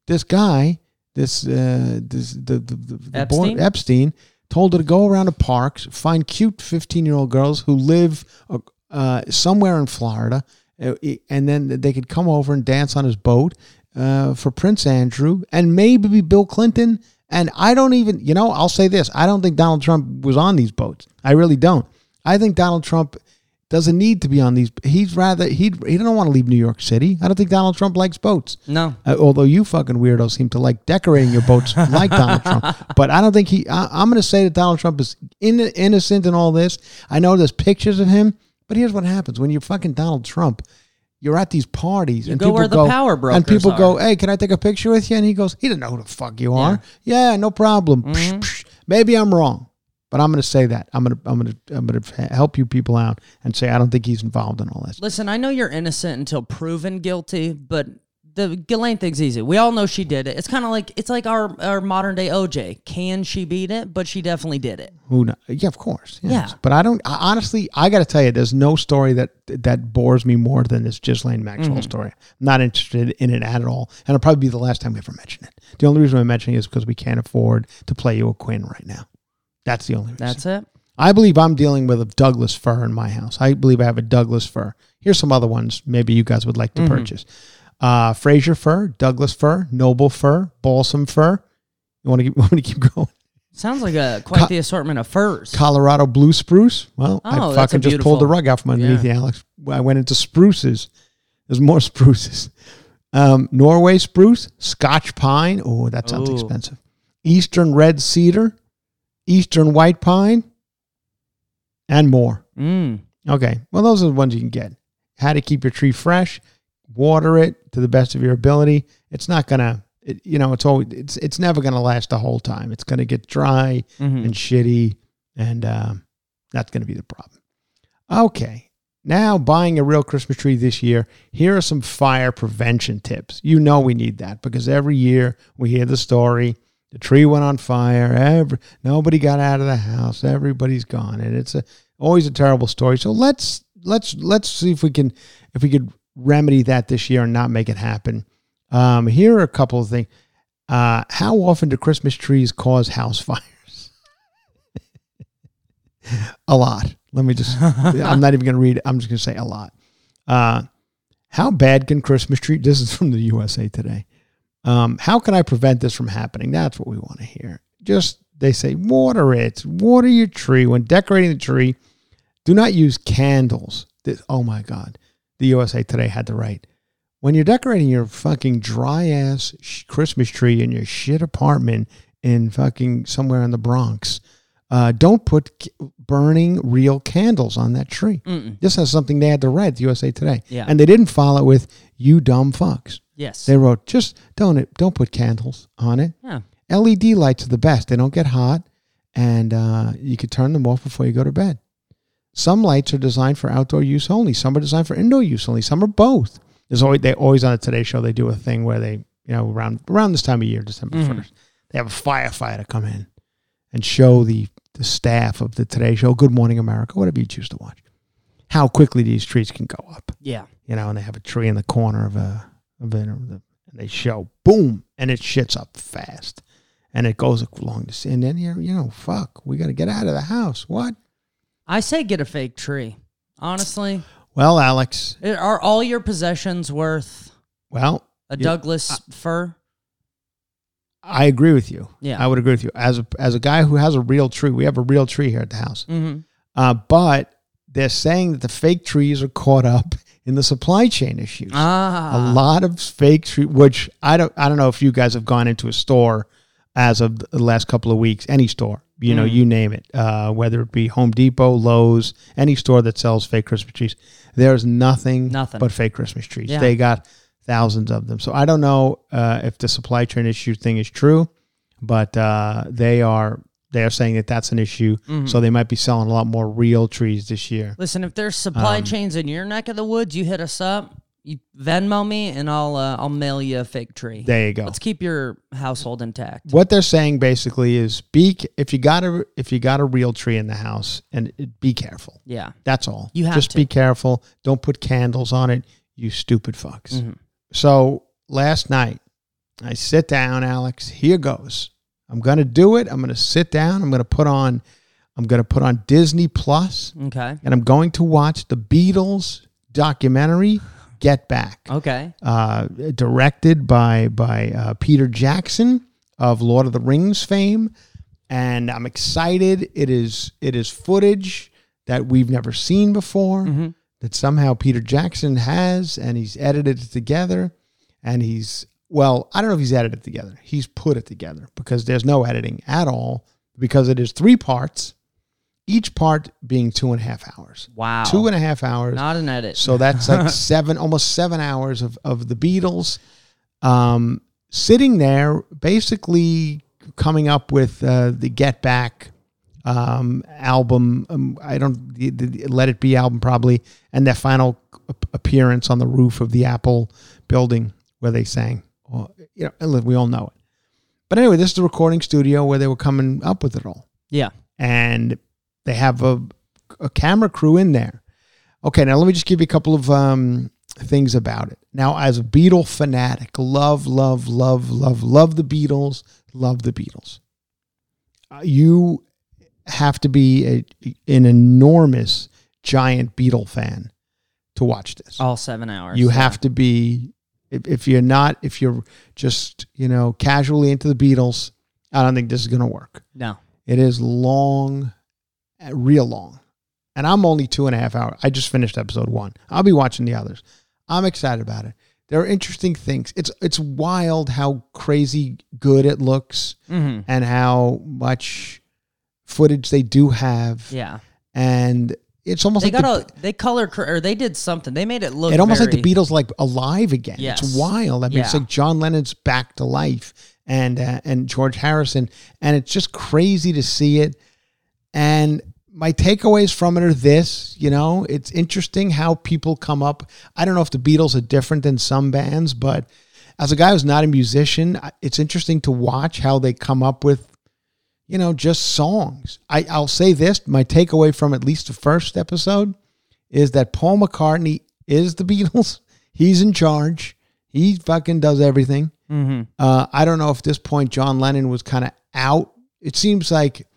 this guy, this uh, this the the, the, the boy- Epstein? Epstein told her to go around the parks, find cute 15 year old girls who live uh, uh, somewhere in Florida, and then they could come over and dance on his boat uh, for Prince Andrew and maybe Bill Clinton. And I don't even, you know, I'll say this: I don't think Donald Trump was on these boats. I really don't. I think Donald Trump doesn't need to be on these. He's rather he he don't want to leave New York City. I don't think Donald Trump likes boats. No. Uh, although you fucking weirdos seem to like decorating your boats like Donald Trump, but I don't think he. I, I'm going to say that Donald Trump is in, innocent in all this. I know there's pictures of him, but here's what happens when you're fucking Donald Trump. You're at these parties You and go people where the go, power and brokers people go, "Hey, can I take a picture with you?" And he goes, "He doesn't know who the fuck you are." Yeah, no problem. Psh, mm-hmm. psh. Maybe I'm wrong, but I'm going to say that. I'm going to I'm going to I'm going to help you people out and say I don't think he's involved in all this. Listen, I know you're innocent until proven guilty, but the Ghislaine thing's easy. We all know she did it. It's kind of like it's like our our modern day OJ. Can she beat it? But she definitely did it. Who knows? Yeah, of course. yes. Yeah. But I don't. I, honestly, I got to tell you, there's no story that that bores me more than this Ghislaine Maxwell mm-hmm. story. I'm not interested in it at all, and it'll probably be the last time we ever mention it. The only reason I'm mentioning it is because we can't afford to play you a Quinn right now. That's the only reason. That's it. I believe I'm dealing with a Douglas fir in my house. I believe I have a Douglas fir. Here's some other ones maybe you guys would like to mm-hmm. purchase. Uh, Fraser fir, Douglas fir, Noble fir, Balsam fir. You want to keep, want me to keep going? Sounds like a quite Co- the assortment of firs. Colorado blue spruce. Well, Oh, I fucking just pulled the rug out from underneath Yeah. you, Alex. I went into spruces. There's more spruces. Um, Norway spruce, Scotch pine. Oh, that sounds Ooh. expensive. Eastern red cedar, Eastern white pine, and more. Mm. Okay. Well, those are the ones you can get. How to keep your tree fresh, water it to the best of your ability. It's not gonna, it, you know, it's always, it's it's never gonna last the whole time. It's gonna get dry Mhm. and shitty, and um, that's gonna be the problem. Okay. Now, buying a real Christmas tree this year, here are some fire prevention tips. You know we need that because every year we hear the story. The tree went on fire. Every, nobody got out of the house. Everybody's gone, and it's a, always a terrible story. So let's let's let's see if we can if we could remedy that this year and not make it happen. Um, here are a couple of things. Uh, how often do Christmas trees cause house fires? a lot. Let me just, I'm not even going to read it. I'm just going to say a lot. Uh, how bad can Christmas tree, this is from the USA Today. Um, how can I prevent this from happening? That's what we want to hear. Just, they say, water it, water your tree. When decorating the tree, do not use candles. This, oh my God. The USA Today had to write. When you're decorating your fucking dry ass Christmas tree in your shit apartment in fucking somewhere in the Bronx, uh, don't put burning real candles on that tree. Mm-mm. This has something they had to write the USA Today. Yeah. And they didn't follow it with, you dumb fucks. Yes. They wrote, just don't it, don't put candles on it. yeah. LED lights are the best. They don't get hot, and uh, you could turn them off before you go to bed. Some lights are designed for outdoor use only. Some are designed for indoor use only. Some are both. There's always they always on the Today Show they do a thing where they you know around around this time of year, December Mhm. 1st they have a firefighter come in and show the the staff of the Today Show, Good Morning America, whatever you choose to watch, how quickly these trees can go up Yeah. you know, and they have a tree in the corner of a of it, and they show boom, and it shits up fast, and it goes along the and then you're you know fuck, we got to get out of the house. What? I say get a fake tree. Honestly, Well, Alex. It- are all your possessions worth Well, a Douglas fir? I agree with you. Yeah. I would agree with you. As a as a guy who has a real tree, we have a real tree here at the house. Mm-hmm. Uh, but they're saying that the fake trees are caught up in the supply chain issues. Ah, a lot of fake tree, which I don't I don't know if you guys have gone into a store as of the last couple of weeks, any store, you know, Mm. you name it, uh, whether it be Home Depot, Lowe's, any store that sells fake Christmas trees, there's nothing, Nothing. but fake Christmas trees. Yeah. They got thousands of them. So I don't know uh, if the supply chain issue thing is true, but uh, they are they are saying that that's an issue. Mhm. So they might be selling a lot more real trees this year. Listen, if there's supply Um, chains in your neck of the woods, you hit us up. You Venmo me, and I'll uh, I'll mail you a fake tree. There you go. Let's keep your household intact. what they're saying basically is be if you got a if you got a real tree in the house and it, be careful. Yeah. That's all. You have just to. be careful. Don't put candles on it. You stupid fucks. Mhm. So last night, I sit down, Alex. Here goes. I'm gonna do it. I'm gonna sit down. I'm gonna put on. I'm gonna put on Disney Plus, Okay. and I'm going to watch the Beatles documentary, Get Back Okay. uh, directed by by uh, Peter Jackson of Lord of the Rings fame, and I'm excited. It is it is footage that we've never seen before Mhm. that somehow Peter Jackson has, and he's edited it together, and he's well, I don't know if he's edited it together. He's put it together because there's no editing at all because it is three parts, each part being two and a half hours. Wow. Two and a half hours. Not an edit. So that's like seven, almost seven hours of, of the Beatles, um, sitting there, basically coming up with uh, the Get Back um, album. Um, I don't the, the Let It Be album probably, and their final appearance on the roof of the Apple building where they sang. Well, you know, we all know it. But anyway, this is the recording studio where they were coming up with it all yeah. and they have a, a camera crew in there. Okay, now let me just give you a couple of um, things about it. Now, as a Beatle fanatic, love, love, love, love, love the Beatles, love the Beatles. Uh, you have to be a, an enormous, giant Beatle fan to watch this. All seven hours. You yeah. have to be if, if you're not if you're just you know casually into the Beatles. I don't think this is going to work. No. It is long, real long. And I'm only two and a half hours. I just finished episode one. I'll be watching the others. I'm excited about it. There are interesting things. It's it's wild how crazy good it looks Mm-hmm. and how much footage they do have. Yeah. And it's almost They like got the, a they color or they did something. They made it look. it almost like the Beatles like alive again. Yes. It's wild. I mean, it's like John Lennon's back to life, and uh, and George Harrison, and it's just crazy to see it. And my takeaways from it are this: you know, it's interesting how people come up. I don't know if the Beatles are different than some bands, but as a guy who's not a musician, it's interesting to watch how they come up with you know, just songs. I, I'll say this my takeaway from at least the first episode is that Paul McCartney is the Beatles. He's in charge. He fucking does everything. Mm-hmm. Uh, I don't know if at this point John Lennon was kind of out. It seems like,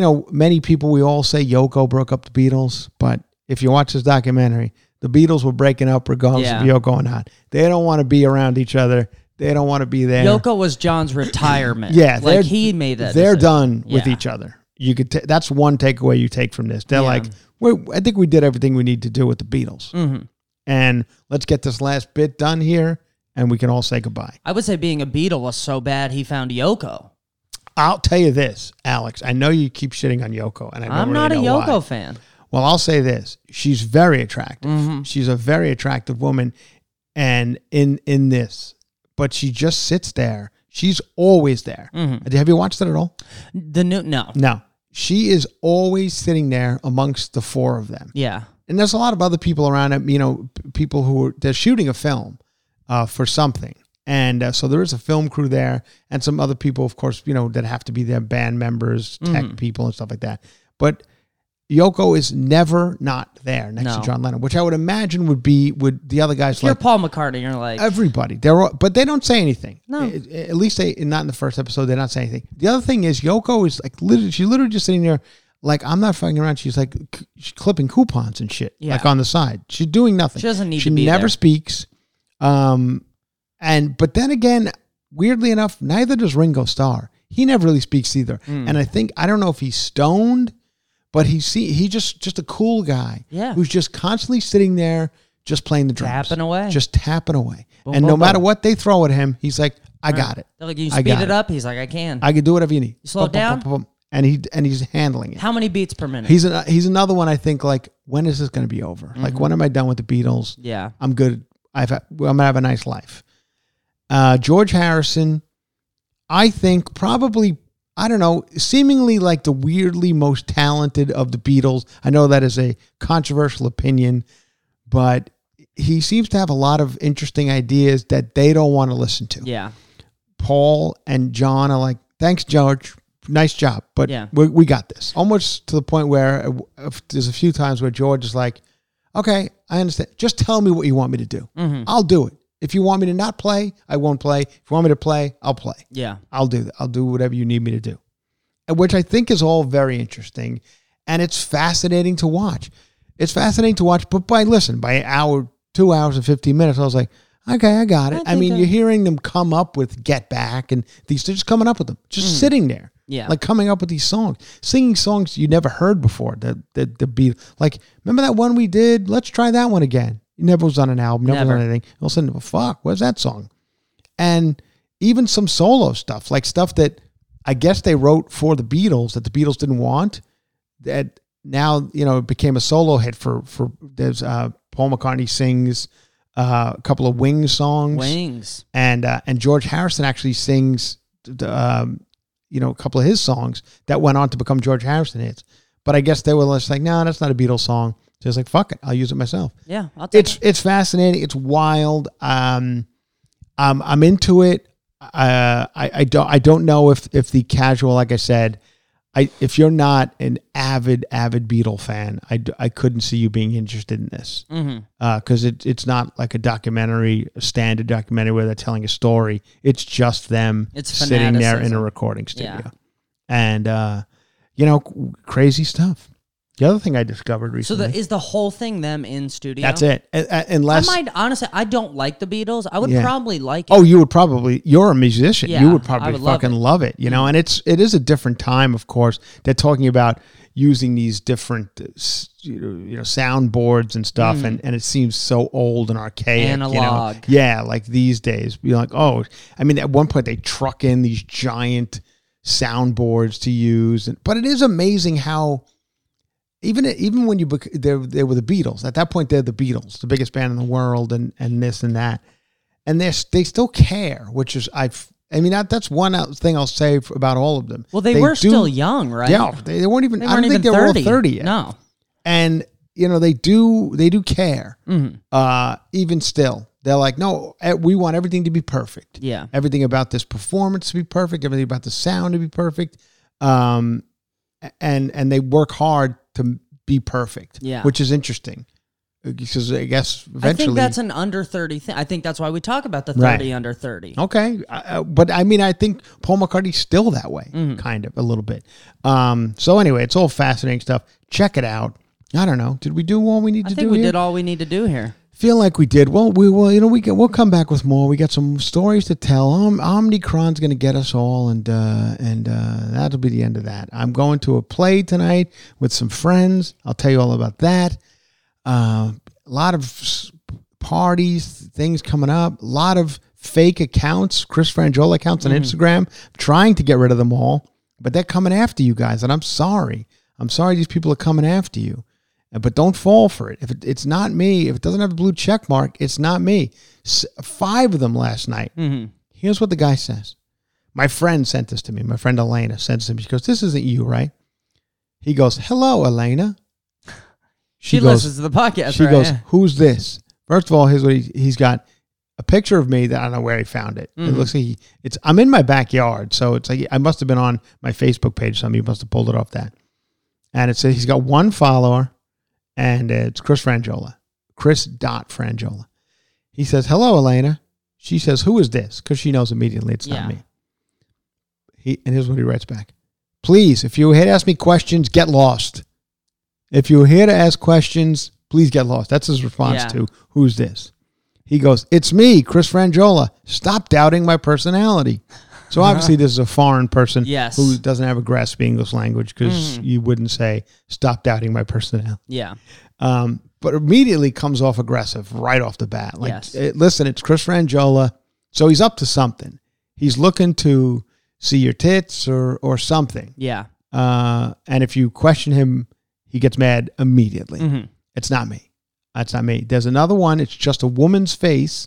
you know, many people we all say Yoko broke up the Beatles, but if you watch this documentary, the Beatles were breaking up regardless Yeah. of Yoko or not. They don't want to be around each other. They don't want to be there. Yoko was John's retirement. Yeah, like he made that. They're decision. done with each other. You could. ta- that's one takeaway you take from this. They're Yeah. like, we I think we did everything we need to do with the Beatles, Mhm. and let's get this last bit done here, and we can all say goodbye. I would say being a Beatle was so bad he found Yoko. I'll tell you this, Alex. I know you keep shitting on Yoko, and I don't I'm really not a know Yoko why. fan. Well, I'll say this: she's very attractive. Mhm. She's a very attractive woman, and in in this, but she just sits there. She's always there. Mhm. Have you watched it at all? The new no. No. She is always sitting there amongst the four of them. Yeah. And there's a lot of other people around it, you know, p- people who are, they're shooting a film uh, for something. And uh, so there is a film crew there and some other people, of course, you know, that have to be their band members, tech Mhm. people and stuff like that. But Yoko is never not there next No. to John Lennon, which I would imagine would be, would the other guys If like, Paul McCartney, you're like, Everybody, they're all, but they don't say anything. No. A- at least they not in the first episode. They're not saying anything. The other thing is Yoko is like literally, she's literally just sitting there, like I'm not fucking around. She's like she's clipping coupons and shit, Yeah. like on the side. She's doing nothing. She doesn't need She to be never there. speaks. Um, and but then again, weirdly enough, neither does Ringo Starr. He never really speaks either. Hmm. And I think I don't know if he's stoned, but he's see he just just a cool guy. Yeah. who's just constantly sitting there, just playing the drums, Tapping away. just tapping away. Boom, and boom, no matter boom. what they throw at him, he's like, I got it. They're like, you speed it it. up. He's like, I can. I can do whatever you need. You slow it Boom, boom, down? And he and he's handling it. How many beats per minute? He's an, he's another one. I think like when is this going to be over? Like Mm-hmm. when am I done with the Beatles? yeah. I'm good. I've well, I'm gonna have a nice life. Uh, George Harrison, I think probably I don't know, seemingly like the weirdly most talented of the Beatles. I know that is a controversial opinion, but he seems to have a lot of interesting ideas that they don't want to listen to. Yeah. Paul and John are like, "Thanks, George. Nice job, but Yeah. we, we got this." Almost to the point where uh, if there's a few times where George is like, "Okay, I understand. Just tell me what you want me to do. Mhm. I'll do it. If you want me to not play, I won't play. If you want me to play, I'll play. Yeah. I'll do that. I'll do whatever you need me to do." Which I think is all very interesting, and it's fascinating to watch. It's fascinating to watch, but by listen, by an hour, two hours and fifteen minutes, I was like, "Okay, I got it." I I, mean, you're hearing them come up with "Get Back" and these. They're just coming up with them, just sitting there, Mm. Yeah. like coming up with these songs, singing songs you never heard before. The the the beat, like remember that one we did? Let's try that one again. Never was on an album, never, Never. on anything. All of a sudden, well, fuck, where's that song? And even some solo stuff, like stuff that I guess they wrote for the Beatles that the Beatles didn't want. That now you know it became a solo hit for for there's uh, Paul McCartney sings uh, a couple of Wings songs Wings. and uh, and George Harrison actually sings, um, you know, a couple of his songs that went on to become George Harrison hits. But I guess they were just like, no, that's not a Beatles song. So it's like, fuck it, I'll use it myself. Yeah. I'll take It's it. it's fascinating. It's wild. Um, I'm I'm into it. Uh, I I don't I don't know if if the casual, like I said, I if you're not an avid avid Beatle fan, I I couldn't see you being interested in this Mm-hmm. because it, it's not like a documentary, a standard documentary where they're telling a story. It's just them It's sitting there in a recording studio, Yeah. and uh, you know, crazy stuff. The other thing I discovered So recently. the, is the whole thing them in studio? that's it. A- a- Unless I might honestly, I don't like the Beatles. I would Yeah. probably like it. Oh, you would probably. You're a musician. Yeah, you would I probably would love fucking it. Love it. You know, and it's it is a different time. Of course, they're talking about using these different uh, s- you know, you know soundboards and stuff, and and it seems so old and archaic. You know? Mm. Analog. Yeah, like these days, you're like, oh, I mean, at one point they truck in these giant soundboards to use, and, but it is amazing how. Even even when you bec- they they were the Beatles at that point they're the Beatles the biggest band in the world and and this and that and they they still care, which is I. I mean that that's one out- thing I'll say about all of them. well, they, do- were still young, right? Yeah, they, they weren't even. They I weren't don't think even they were all 30. yet. No. and you know they do they do care. Mm-hmm. Uh, even still, they're like, no, eh, we want everything to be perfect. Yeah. everything about this performance to be perfect. Everything about the sound to be perfect. Um, and and they work hard to be perfect. Yeah. which is interesting. because I guess I eventually. think that's an under 30 thing. I think that's why we talk about the 30 Right. under 30. Okay, uh, but I mean, I think Paul McCartney's still that way, Mm-hmm. kind of a little bit. Um, so anyway, it's all fascinating stuff. Check it out. I don't know. Did we do all we need I to think do? we here? did all we need to do here. Feel like we did. Well, we will. You know, we get, we'll come back with more. We got some stories to tell. Um, Omnicron's going to get us all, and uh, and uh, that'll be the end of that. I'm going to a play tonight with some friends. I'll tell you all about that. Uh, a lot of s- parties, things coming up. A lot of fake accounts, Chris Franjola accounts on Instagram. trying to get rid of them all, but they're coming after you guys, and I'm sorry. I'm sorry these people are coming after you. But don't fall for it. If it, it's not me, if it doesn't have a blue check mark, it's not me. S- five of them last night. Here's what the guy says. My friend sent this to me. My friend Elena sent this to me. She goes, "This isn't you, right?" He goes, "Hello, Elena." She, goes, listens to the podcast. she right? goes, Yeah. "Who's this?" First of all, here's what he, he's got: a picture of me that I don't know where he found it. It Mhm. looks like he, it's. I'm in my backyard, so it's like I must have been on my Facebook page. Somebody must have pulled it off that. And it says he's got one follower, and it's Chris Franjola, Chris dot Franjola. He says, "Hello, Elena." She says, "Who is this?" Because she knows immediately it's Yeah. not me. He and here's what he writes back: Please, if you're here to ask me questions, get lost. If you're here to ask questions, please get lost. That's his response Yeah. to who's this. He goes, It's me, Chris Franjola. Stop doubting my personality. So obviously, this is a foreign person Yes. who doesn't have a grasp of English language because Mhm. you wouldn't say, Stop doubting my personality. Yeah. Um, but immediately comes off aggressive right off the bat. Like, Yes. eh, listen, it's Chris Franjola. So he's up to something. He's looking to see your tits or, or something. Yeah. Uh, and if you question him, he gets mad immediately. Mhm. It's not me. That's not me. There's another one. It's just a woman's face.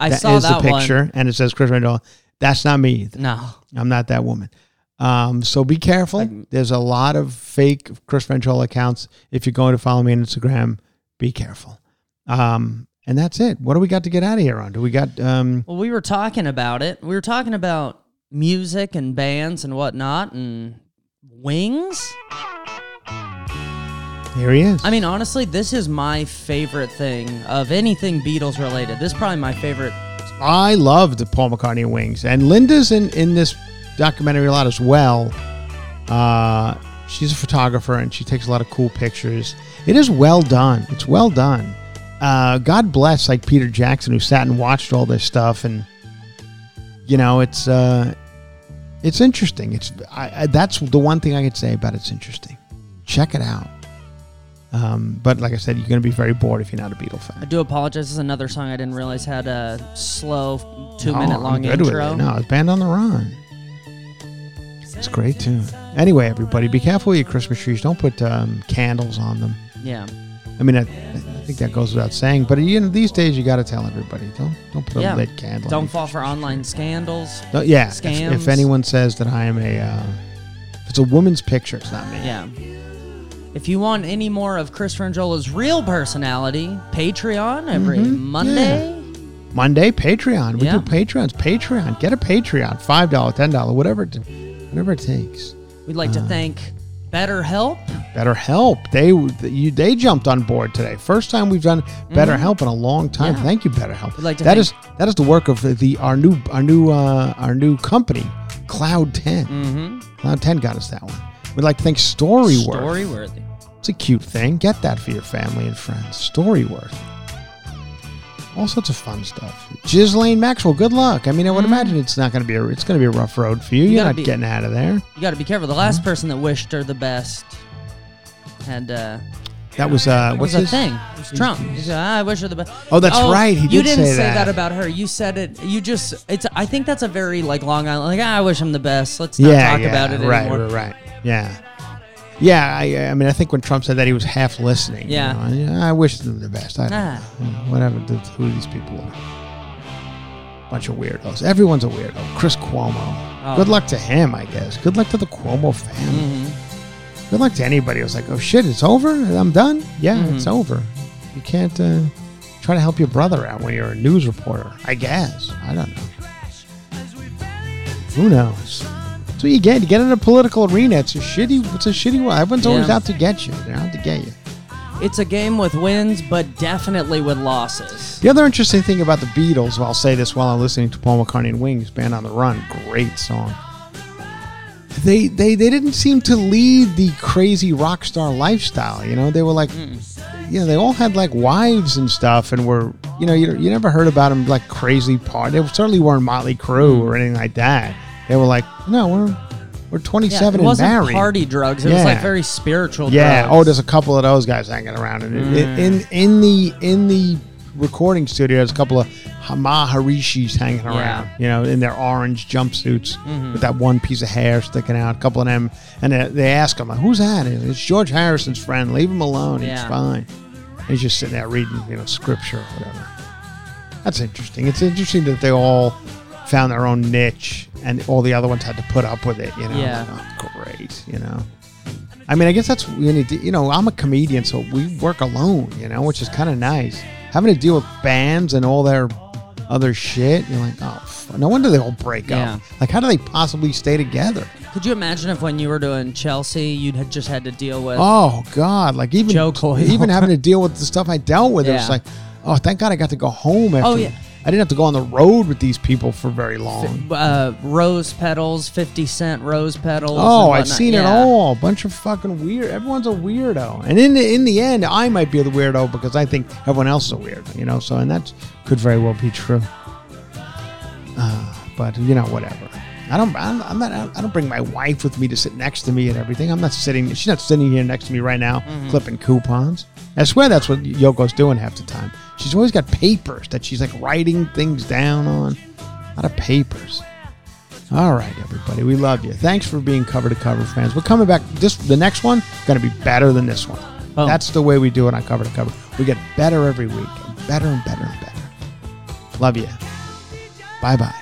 I That saw is that the picture, and it says Chris Randall. That's not me. Either. No. I'm not that woman. Um, so be careful. Like- There's a lot of fake Chris Franjola accounts. If you're going to follow me on Instagram, be careful. Um, and that's it. What do we got to get out of here on? Do we got? Um, Well, we were talking about it. We were talking about music and bands and whatnot and wings. here he is. I mean, honestly, this is my favorite thing of anything Beatles related. This is probably my favorite. I loved Paul McCartney Wings, and Linda's in in this documentary a lot as well. Uh, she's a photographer and she takes a lot of cool pictures. It is well done. It's well done. Uh, God bless like Peter Jackson who sat and watched all this stuff, and you know it's uh, it's interesting. It's I, I, that's the one thing I could say about it's interesting. Check it out. Um, but like I said, you're going to be very bored if you're not a Beatle fan. I do apologize. This is another song I didn't realize had a slow two No, minute long intro. it. No, it's Band on the Run. It's a great tune. Anyway, everybody, be careful with your Christmas trees. Don't put um, candles on them. Yeah. I mean, I, I think that goes without saying. But you know, these days you got to tell everybody. Don't don't put a Yeah. lit candle. on Don't fall for online scandals. Don't- yeah. If, scams. if anyone says that I am a, uh, if it's a woman's picture, it's not me. Yeah. If you want any more of Chris Franjola's real personality, Patreon every Mhm. Monday. Monday Patreon. We Yeah. do Patreons. Patreon. Get a Patreon. Five dollar, ten dollar, whatever, it, whatever it takes. We'd like to Uh. thank BetterHelp. Better Help. They you, they jumped on board today. First time we've done Better Help in a long time. Mm-hmm. Yeah. Thank you, Better Help. We'd like to That is that is the work of the, the our new our new uh, our new company, Cloud 10 Mm-hmm. Cloud Ten got us that one. We'd like to thank Storyworth. Storyworthy. It's a cute thing. Get that for your family and friends. Storyworth. All sorts of fun stuff. Ghislaine Maxwell, good luck. I mean, I would imagine it's not going to be a it's going to be a rough road for you. Mm-hmm. You You're not be- getting out of there. You got to be careful. The last person that wished her the best had uh, That was uh, what's his thing. It was Trump. He said, "Ah, "I wish her the best." Oh, that's right. He you did didn't say that. about her. You said it. You just. It's. I think that's a very like Long Island. Like ah, I wish him the best. Let's not yeah, talk yeah, about it right, anymore. Right, right, Yeah. Yeah, I, I mean, I think when Trump said that, he was half listening. you Yeah. know. Yeah, I wish them the best. I don't Ah. know. You know, whatever. the- Who these people are. Bunch of weirdos. Everyone's a weirdo. Chris Cuomo. Oh. Good luck to him, I guess. Good luck to the Cuomo family. Mhm. Good luck to anybody who's like, oh shit, it's over? I'm done? Yeah, it's over. You can't uh, try to help your brother out when you're a news reporter. I guess. I don't know. Who knows? That's what you get. You get in a political arena. It's a shitty. It's a shitty world. Everyone's always out to get you. They're out to get you. It's a game with wins, but definitely with losses. The other interesting thing about the Beatles, well, I'll say this while I'm listening to Paul McCartney and Wings, Band on the Run, great song. They, they they didn't seem to lead the crazy rock star lifestyle. You know, they were like, mm. you know, they all had like wives and stuff, and were you know, you, you never heard about them like crazy party. They certainly weren't Motley Crue mm. or anything like that. They were like, no, we're we're 27 Yeah, it and wasn't married. party drugs. It was like very spiritual. Yeah. Oh, drugs. Oh, there's a couple of those guys hanging around, and in, in in the in the recording studio, there's a couple of Maharishis hanging Yeah. around. You know, in their orange jumpsuits mm-hmm. with that one piece of hair sticking out. A couple of them, and they, they ask him, "Who's that?" And It's George Harrison's friend. Leave him alone. He's Yeah. fine. He's just sitting there reading, you know, scripture or whatever. That's interesting. It's interesting that they all found their own niche, and all the other ones had to put up with it. You know, Yeah. Oh, great. You know. I mean, I guess that's we need to, you know, I'm a comedian, so we work alone, you know, which is kind of nice. Having to deal with bands and all their other shit, you're like, oh, f- no wonder they all break Yeah. up. Like, how do they possibly stay together? Could you imagine if when you were doing Chelsea, you'd had just had to deal with? Oh God, like even Jo Koy. even having to deal with the stuff I dealt with, it was like, oh, thank God I got to go home. Oh, after, Oh, yeah. I didn't have to go on the road with these people for very long. uh, rose petals, fifty cent rose petals. Oh, I've seen it all. A bunch of fucking weird. Everyone's a weirdo, and in the in the end, I might be the weirdo because I think everyone else is a weirdo. You know, so and that could very well be true. Uh, but you know, whatever. I don't. I'm, I'm not. I don't bring my wife with me to sit next to me and everything. I'm not sitting. She's not sitting here next to me right now, Mm-hmm. clipping coupons. I swear that's what Yoko's doing half the time. She's always got papers that she's like writing things down on. A lot of papers. All right, everybody, we love you. Thanks for being cover to cover fans. We're coming back. This the next one going to be better than this one. Boom. That's the way we do it on cover to cover. We get better every week, and better and better and better. Love you. Bye bye.